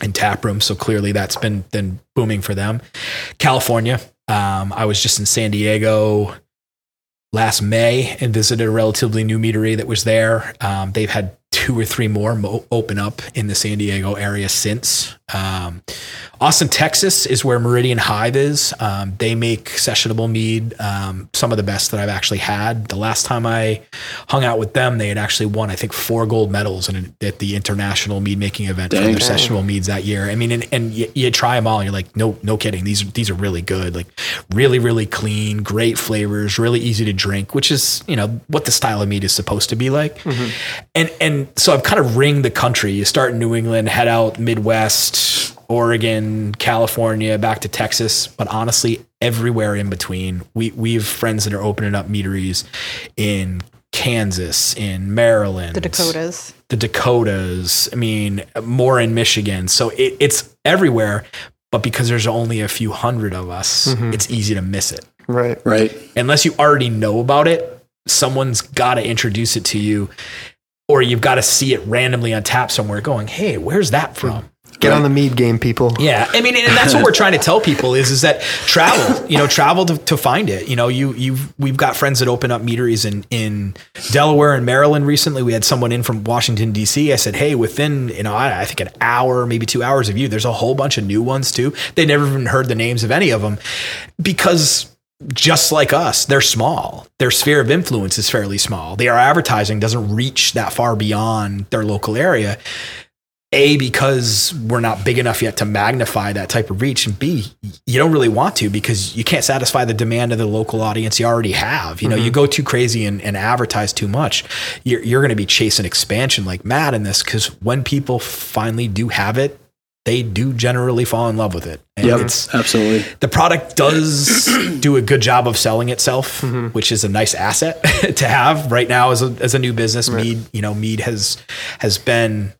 and tap room. So clearly that's been, been booming for them. California. Um, I was just in San Diego last May and visited a relatively new meadery that was there. Um, they've had two or three more mo- open up in the San Diego area since. Um, Austin, Texas is where Meridian Hive is. Um, they make sessionable mead, um, some of the best that I've actually had. The last time I hung out with them, they had actually won, I think, four gold medals in, at the international mead making event for their sessionable meads that year. I mean, and, and you, you try them all, and you're like, no, no kidding. These are, these are really good. Like really, really clean, great flavors, really easy to drink, which is, you know, what the style of mead is supposed to be like. And, and so I've kind of ringed the country. You start in New England, head out Midwest, Oregon, California, back to Texas, but honestly, everywhere in between. We we have friends that are opening up meaderies in Kansas, in Maryland, The Dakotas. the Dakotas. I mean, more in Michigan. So it, it's everywhere. But because there's only a few hundred of us, mm-hmm. it's easy to miss it. Right. Right. Unless you already know about it, someone's got to introduce it to you, or you've got to see it randomly on tap somewhere going, hey, where's that from? Get on the mead game, people. Yeah, I mean, and that's what we're trying to tell people is is that travel, you know, travel to, to find it. You know, you you've we've got friends that open up meaderies in in Delaware and Maryland. Recently, we had someone in from Washington D.C. I said, hey, within you know, I, I think an hour, maybe two hours of you, there's a whole bunch of new ones too. They never even heard the names of any of them because just like us, they're small. Their sphere of influence is fairly small. Their advertising doesn't reach that far beyond their local area. A, because we're not big enough yet to magnify that type of reach. And B, you don't really want to because you can't satisfy the demand of the local audience you already have. You know, you mm-hmm. go too crazy and, and advertise too much, you're, you're going to be chasing expansion like mad in this because when people finally do have it, they do generally fall in love with it. And Yep. it's, Absolutely. the product does do a good job of selling itself, which is a nice asset to have right now as a, as a new business. Mead, you know, Mead has has been,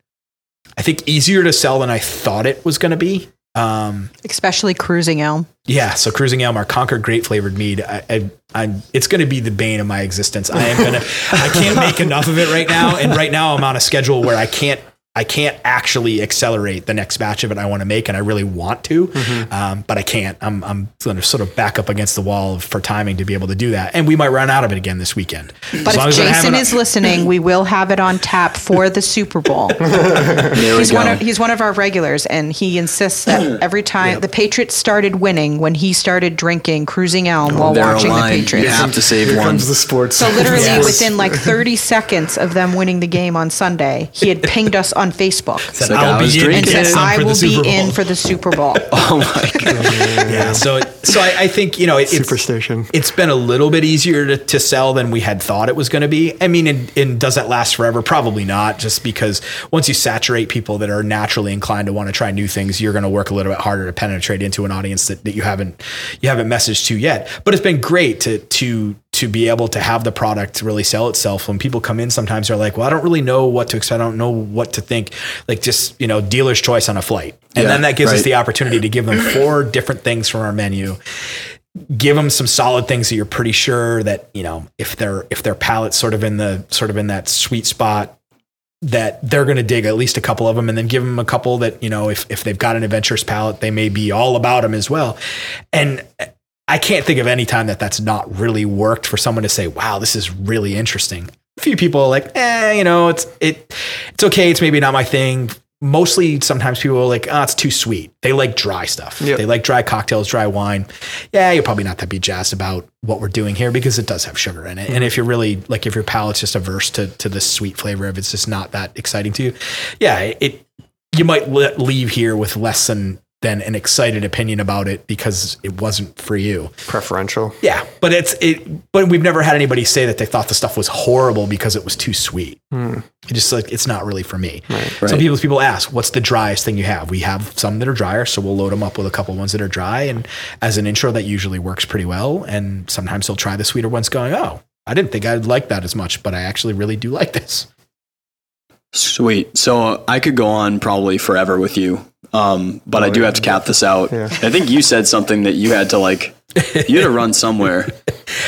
I think, easier to sell than I thought it was going to be. Um, Especially cruising elm. yeah, so cruising elm, our Concord grape flavored mead. I, I, I, it's going to be the bane of my existence. I am going to. I can't make enough of it right now, and right now I'm on a schedule where I can't. I can't actually accelerate the next batch of it I want to make, and I really want to, um, but I can't. I'm I'm going to sort of back up against the wall for timing to be able to do that, and we might run out of it again this weekend. But if Jason is listening, we will have it on tap for the Super Bowl. He's one, of, he's one of our regulars, and he insists that every time the Patriots started winning, when he started drinking Cruising Elm while They're watching the Patriots. You Patriots. have to save Here one. comes the sports. So literally Yes. within like 30 seconds of them winning the game on Sunday, he had pinged us on Facebook Said, like, I I'll be in and to said, "I for the will be Super in Bowl." for the Super Bowl." Oh my god. yeah. So so I, I think you know it, it's Superstition. It's been a little bit easier to, to sell than we had thought it was going to be. I mean, and, and does that last forever? Probably not. Just because once you saturate people that are naturally inclined to want to try new things, you're going to work a little bit harder to penetrate into an audience that, that you haven't you haven't messaged to yet. But it's been great to to to be able to have the product really sell itself. When people come in, sometimes they're like, "Well, I don't really know what to expect. I don't know what to think." Like just you know, dealer's choice on a flight, and Yeah, then that gives us the opportunity to give them four different things from our menu give them some solid things that you're pretty sure that you know if their if their palate's sort of in the sort of in that sweet spot that they're going to dig at least a couple of them and then give them a couple that you know if if they've got an adventurous palate they may be all about them as well and I can't think of any time that that's not really worked for someone to say wow this is really interesting a few people are like eh you know it's it it's okay it's maybe not my thing mostly sometimes people are like, oh, it's too sweet. They like dry stuff. Yep. They like dry cocktails, dry wine. Yeah, you're probably not that be jazzed about what we're doing here because it does have sugar in it. And if you're really like, if your palate's just averse to to the sweet flavor, if it's just not that exciting to you, yeah, it you might leave here with less than than an excited opinion about it because it wasn't for you. Preferential. Yeah, but it's it. But we've never had anybody say that they thought the stuff was horrible because it was too sweet. Hmm. It just like it's not really for me. Right. Some people people ask, "What's the driest thing you have?" We have some that are drier, so we'll load them up with a couple ones that are dry, and as an intro, that usually works pretty well. And sometimes they'll try the sweeter ones, going, "Oh, I didn't think I'd like that as much, but I actually really do like this." Sweet. So I could go on probably forever with you. Um, but I do have to cap this out. Yeah. I think you said something that you had to like you had to run somewhere.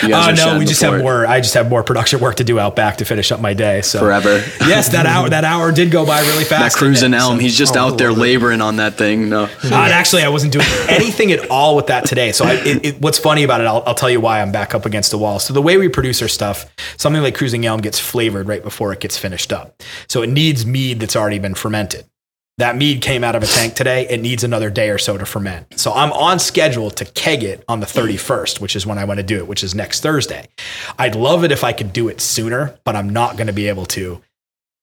You Oh were no, we just before. have more. I just have more production work to do out back to finish up my day. So Forever. yes, that hour that hour did go by really fast. That fast. cruising didn't elm, So- he's just out there laboring on that thing. No. Uh, actually, I wasn't doing anything at all with that today. So, I, it, it, what's funny about it, I'll, I'll tell you why I'm back up against the wall. So, the way we produce our stuff, something like Cruising Elm gets flavored right before it gets finished up. So, it needs mead that's already been fermented. That mead came out of a tank today. It needs another day or so to ferment. So, I'm on schedule to keg it on the 31st, which is when I want to do it, which is next Thursday. I'd love it if I could do it sooner, but I'm not going to be able to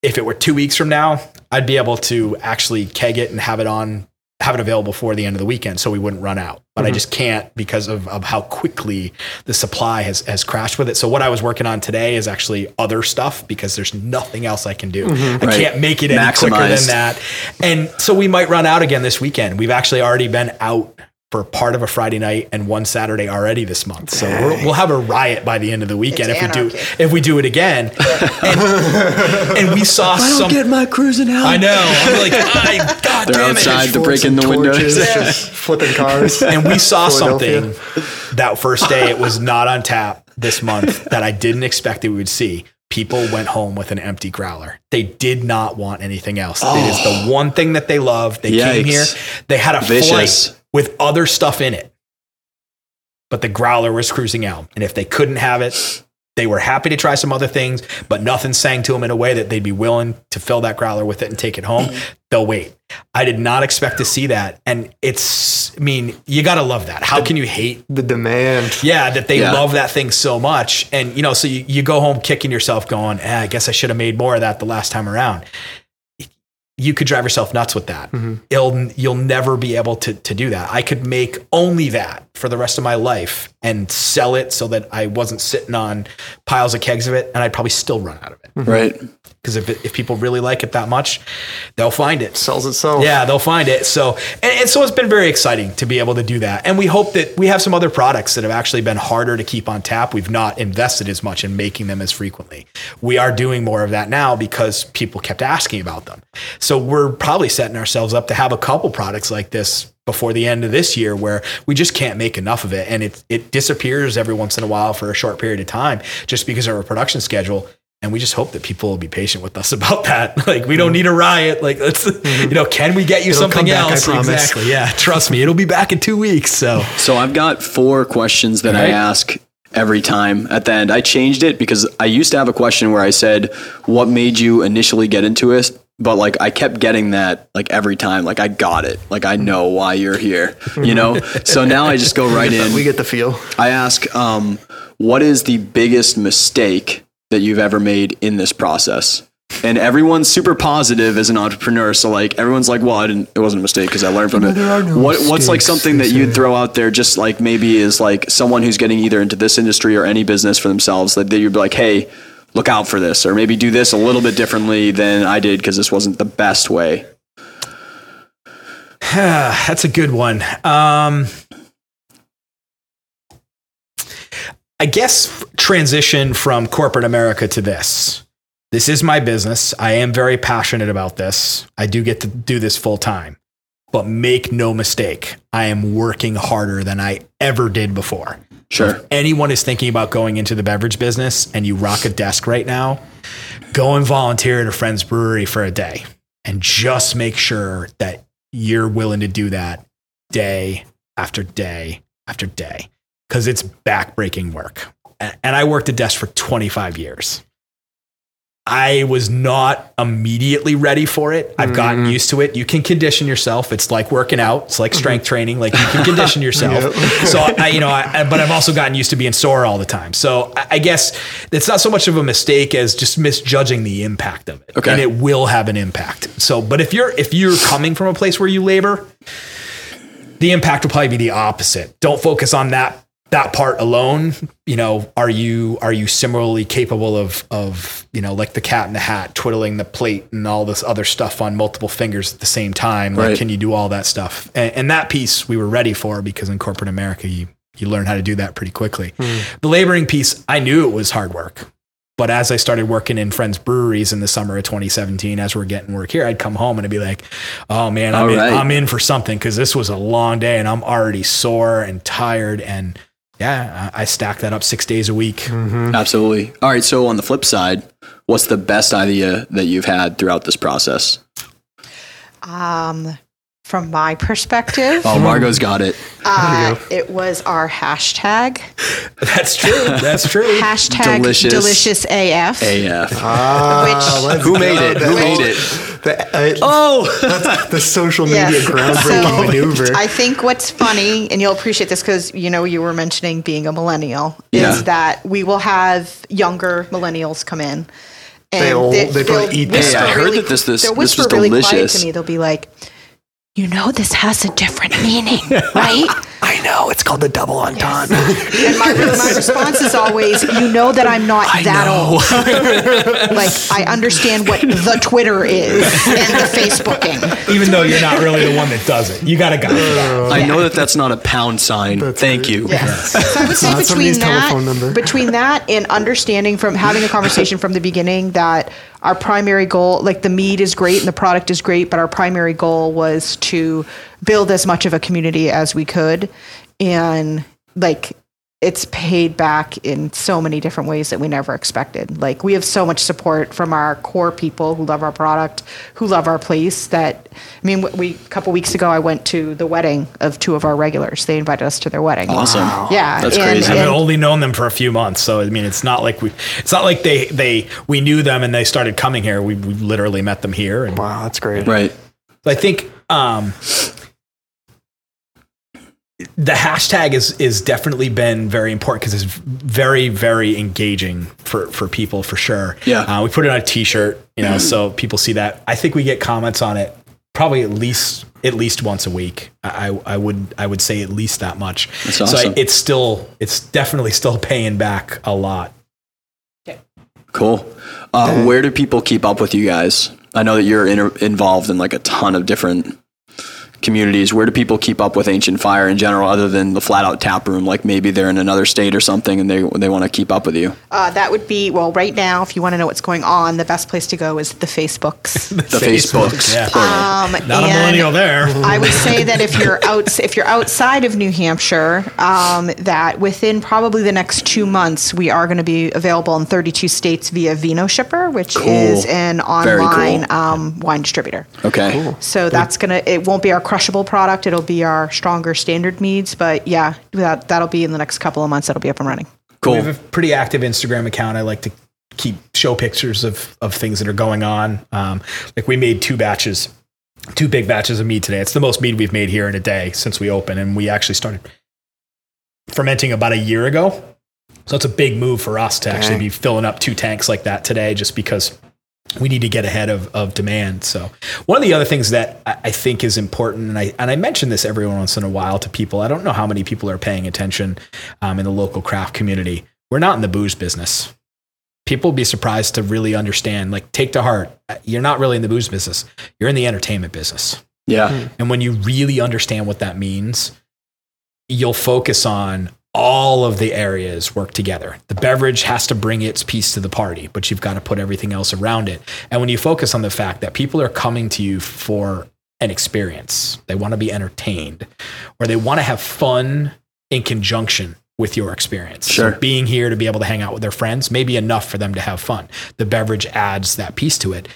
if it were two weeks from now, I'd be able to actually keg it and have it on, have it available before the end of the weekend, so we wouldn't run out. But I mm-hmm. just can't because of, of how quickly the supply has has crashed with it. So what I was working on today is actually other stuff because there's nothing else I can do. Mm-hmm. I Right. can't make it any quicker than that. And so we might run out again this weekend. We've actually already been out. For part of a Friday night and one Saturday already this month, so we're, we'll have a riot by the end of the weekend It's if we do if we do it again. And, and we saw I don't some. Get my cruising out. I know. I'm like, I, God They're damn outside. it. They're breaking the windows. just flipping cars. And we saw something that first day. It was not on tap this month that I didn't expect that we would see. People went home with an empty growler. They did not want anything else. It is the oh. one thing that they love. They came here. They had a Vicious. flight with other stuff in it. But the growler was Cruising Elm. And if they couldn't have it, they were happy to try some other things, but nothing sang to them in a way that they'd be willing to fill that growler with it and take it home. They'll wait. I did not expect to see that. And it's, I mean, you got to love that. How can you hate The demand. yeah, that they Yeah. love that thing so much. And, you know, so you, you go home kicking yourself going, eh, I guess I should have made more of that the last time around. You could drive yourself nuts with that. Mm-hmm. It'll, you'll never be able to, to do that. I could make only that for the rest of my life and sell it so that I wasn't sitting on piles of kegs of it and I'd probably still run out of it. Mm-hmm. Right. Because if, it- if people really like it that much, they'll find it. Sells itself. Yeah, they'll find it. So, and, and so it's been very exciting to be able to do that. And we hope that we have some other products that have actually been harder to keep on tap. We've not invested as much in making them as frequently. We are doing more of that now because people kept asking about them. So we're probably setting ourselves up to have a couple products like this before the end of this year where we just can't make enough of it and it it disappears every once in a while for a short period of time just because of our production schedule and we just hope that people will be patient with us about that. Like we don't need a riot. Like let's, you know, can we get you It'll something come back, I else? promise. Exactly. Yeah. Trust me, it'll be back in two weeks. So So I've got four questions that I ask every time at the end. I changed it because I used to have a question where I said, "What made you initially get into it?" But like I kept getting that like every time. Like I got it. Like I know why you're here. You know. so now I just go right in. We get the feel. I ask, um, "What is the biggest mistake that you've ever made in this process?" And everyone's super positive as an entrepreneur. So like everyone's like, "Well, I didn't. It wasn't a mistake because I learned from it." there are no what What's like something that you'd throw out there, just like maybe is like someone who's getting either into this industry or any business for themselves, that you'd be like, "Hey, look out for this," or maybe do this a little bit differently than I did because this wasn't the best way. that's a good one. Um, I guess transition from corporate America to this. This is my business. I am very passionate about this. I do get to do this full time. But make no mistake, I am working harder than I ever did before. Sure. anyone is thinking about going into the beverage business and you rock a desk right now, go and volunteer at a friend's brewery for a day and just make sure that you're willing to do that day after day after day because it's backbreaking work. And I worked a desk for 25 years. I was not immediately ready for it. I've gotten mm-hmm. used to it. You can condition yourself. It's like working out. It's like strength mm-hmm. training. Like you can condition yourself. So I, you know, I, but I've also gotten used to being sore all the time. So I, I guess it's not so much of a mistake as just misjudging the impact of it. Okay. And it will have an impact. So, but if you're if you're coming from a place where you labor, the impact will probably be the opposite. Don't focus on that that part alone. You know, are you are you similarly capable of of you know like the cat in the hat, twiddling the plate and all this other stuff on multiple fingers at the same time? Like, Right. can you do all that stuff? And, and that piece we were ready for because in corporate America, you you learn how to do that pretty quickly. Hmm. The laboring piece, I knew it was hard work. But as I started working in friends' breweries in the summer of 2017, as we're getting work here, I'd come home and I'd be like, "Oh man, I'm, in, right. I'm in for something because this was a long day and I'm already sore and tired." And yeah, I stack that up six days a week. Absolutely. All right. So on the flip side, what's the best idea that you've had throughout this process? Um, from my perspective, Oh, Margot's got it. uh, it was our hashtag. That's true. That's true. Hashtag Delicious. delicious, AF. AF. Ah, Which- Who made it? Who made it? The, uh, Oh, the social media Yes. groundbreaking So, maneuver. I think what's funny, and you'll appreciate this because you know you were mentioning being a millennial, Yeah. is that we will have younger millennials come in. And They'll- they probably they'll eat whisper this Hey, I heard really- that this- this- this was really quiet delicious. to me. They'll be like, "You know, this has a different meaning, right?" I know it's called the double entendre. And my, my response is always, "You know that I'm not that old. like I understand what the Twitter is and the Facebooking." Even though you're not really the one that does it, you got a guy for that. I know that that's not a pound sign. Thank you. Yes. So I would say between that, between that and understanding from having a conversation from the beginning that our primary goal, like the mead is great and the product is great, but our primary goal was to build as much of a community as we could, and like it's paid back in so many different ways that we never expected. Like we have so much support from our core people who love our product, who love our place. That I mean, we a couple weeks ago I went to the wedding of two of our regulars. They invited us to their wedding. Awesome. Yeah, That's and- crazy. I've only known them for a few months, so I mean, it's not like we, it's not like they, they, we knew them and they started coming here. We, we literally met them here, and wow, that's great. Right. I think um, the hashtag is is definitely been very important because it's very very engaging for for people for sure. Yeah. uh, we put it on a T-shirt, you know, so people see that. I think we get comments on it probably at least at least once a week. I I I would I would say at least that much. That's So awesome. I, it's still it's definitely still paying back a lot. Cool. Uh, where do people keep up with you guys? I know that you're inter- involved in like a ton of different communities, where do people keep up with Ancient Fire in general, other than the flat out tap room? Like maybe they're in another state or something, and they they want to keep up with you. Uh, that would be well. Right now, if you want to know what's going on, the best place to go is the Facebooks. The Facebooks. yeah. plural. Um, Not a millennial there. I would say that if you're out, if you're outside of New Hampshire, um, that within probably the next two months, we are going to be available in 32 states via VinoShipper, which Cool. is an Very cool. online um, wine distributor. okay. So that's gonna. It won't be our crushable product. It'll be our stronger standard meads. But yeah, that that'll be in the next couple of months. That'll be up and running. Cool. We have a pretty active Instagram account. I like to keep show pictures of of things that are going on. Um, like we made two batches, two big batches of mead today. It's the most mead we've made here in a day since we opened, and we actually started fermenting about a year ago. So it's a big move for us to actually be filling up two tanks like that today, just because we need to get ahead of, of demand. So one of the other things that I, I think is important, and I and I mention this every once in a while to people. I don't know how many people are paying attention um, in the local craft community. We're not in the booze business. People will be surprised to really understand. Like, take to heart, you're not really in the booze business. You're in the entertainment business. Yeah. And when you really understand what that means, you'll focus on all of the areas work together. The beverage has to bring its piece to the party, but you've got to put everything else around it. And when you focus on the fact that people are coming to you for an experience, they want to be entertained, or they want to have fun in conjunction with your experience. Sure. So being here to be able to hang out with their friends may be enough for them to have fun. The beverage adds that piece to it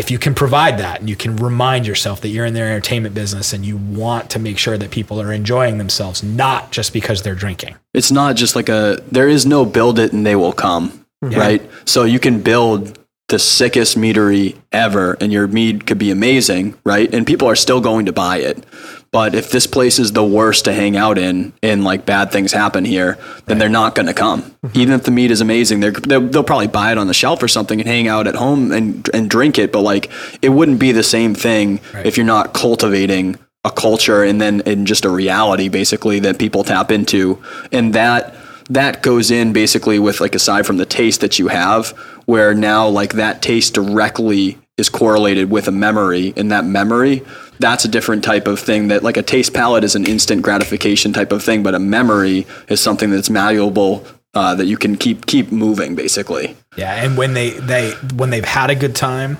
if you can provide that and you can remind yourself that you're in the entertainment business and you want to make sure that people are enjoying themselves, not just because they're drinking. It's not just like a. There is no build it and they will come, right? So you can build the sickest meadery ever, and your mead could be amazing, right? And people are still going to buy it. But if this place is the worst to hang out in, and like bad things happen here, then they're not going to come. Mm-hmm. Even if the meat is amazing, they're, they'll, they'll probably buy it on the shelf or something and hang out at home and and drink it. But like, it wouldn't be the same thing if you're not cultivating a culture and then in just a reality basically that people tap into, and that that goes in basically with like aside from the taste that you have, where now like that taste directly is correlated with a memory, and that memory that's a different type of thing that like a taste palette is an instant gratification type of thing but a memory is something that's malleable uh, that you can keep keep moving basically. Yeah, and when they they when they've had a good time,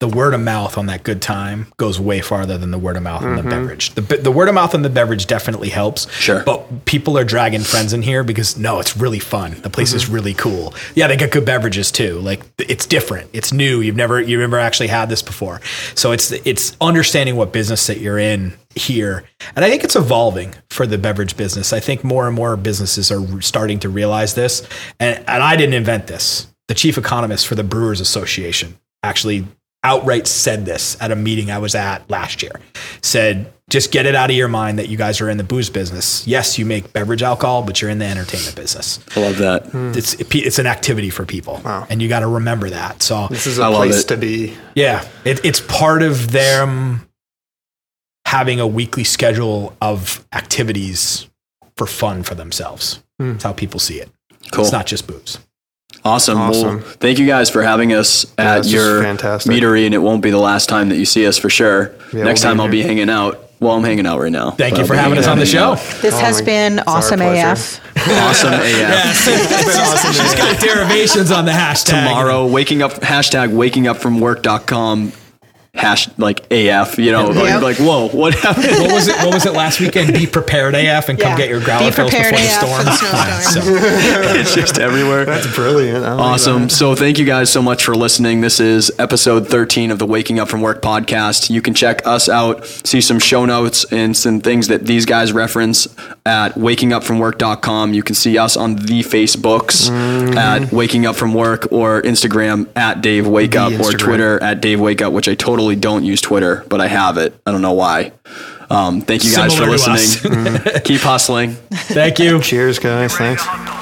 the word of mouth on that good time goes way farther than the word of mouth on the mm-hmm. beverage. The the word of mouth on the beverage definitely helps. Sure. but people are dragging friends in here because no, it's really fun. The place is mm-hmm. really cool. Yeah, they got good beverages too. Like it's different. It's new. You've never you've never actually had this before. So it's it's understanding what business that you're in here. And I think it's evolving for the beverage business. I think more and more businesses are starting to realize this. And and I didn't invent this. The chief economist for the Brewers Association actually outright said this at a meeting I was at last year. Said, just get it out of your mind that you guys are in the booze business. Yes, you make beverage alcohol, but you're in the entertainment business. i love that hmm. It's it's an activity for people, and you got to remember that. So This is I a love place to be. yeah, it, it's part of them having a weekly schedule of activities for fun for themselves. Hmm. That's how people see it. Cool. It's not just booze. Awesome. Awesome. well thank you guys for having us at this is your fantastic. meadery and it won't be the last time that you see us for sure Yeah, next we'll time i'll be hanging out well i'm hanging out right now Thank you I'll for having us on the show. anyhow. This Oh has my- been it's our awesome pleasure. AF. awesome af She's got derivations on the hashtag. tomorrow waking up hashtag waking up from work.com hash like af you know Yep. like, like whoa what happened What was it? What was it last weekend? Be prepared AF and come Yeah. get your growler Be fills before prepared the storm. the snowstorm. So- it's just everywhere That's brilliant. I like Awesome. that. So thank you guys so much for listening. This is episode 13 of the Waking Up from Work podcast. You can check us out, see some show notes and some things that these guys reference at wakingupfromwork.com. You can see us on the Facebooks mm-hmm. at Waking Up From Work or Instagram at Dave Wake Up or Twitter at Dave Wake Up, which I totally don't use Twitter, but I have it. I don't know why. Um, thank you guys Similar for listening. Keep hustling. Thank you. Cheers, guys. Thanks. Hustle.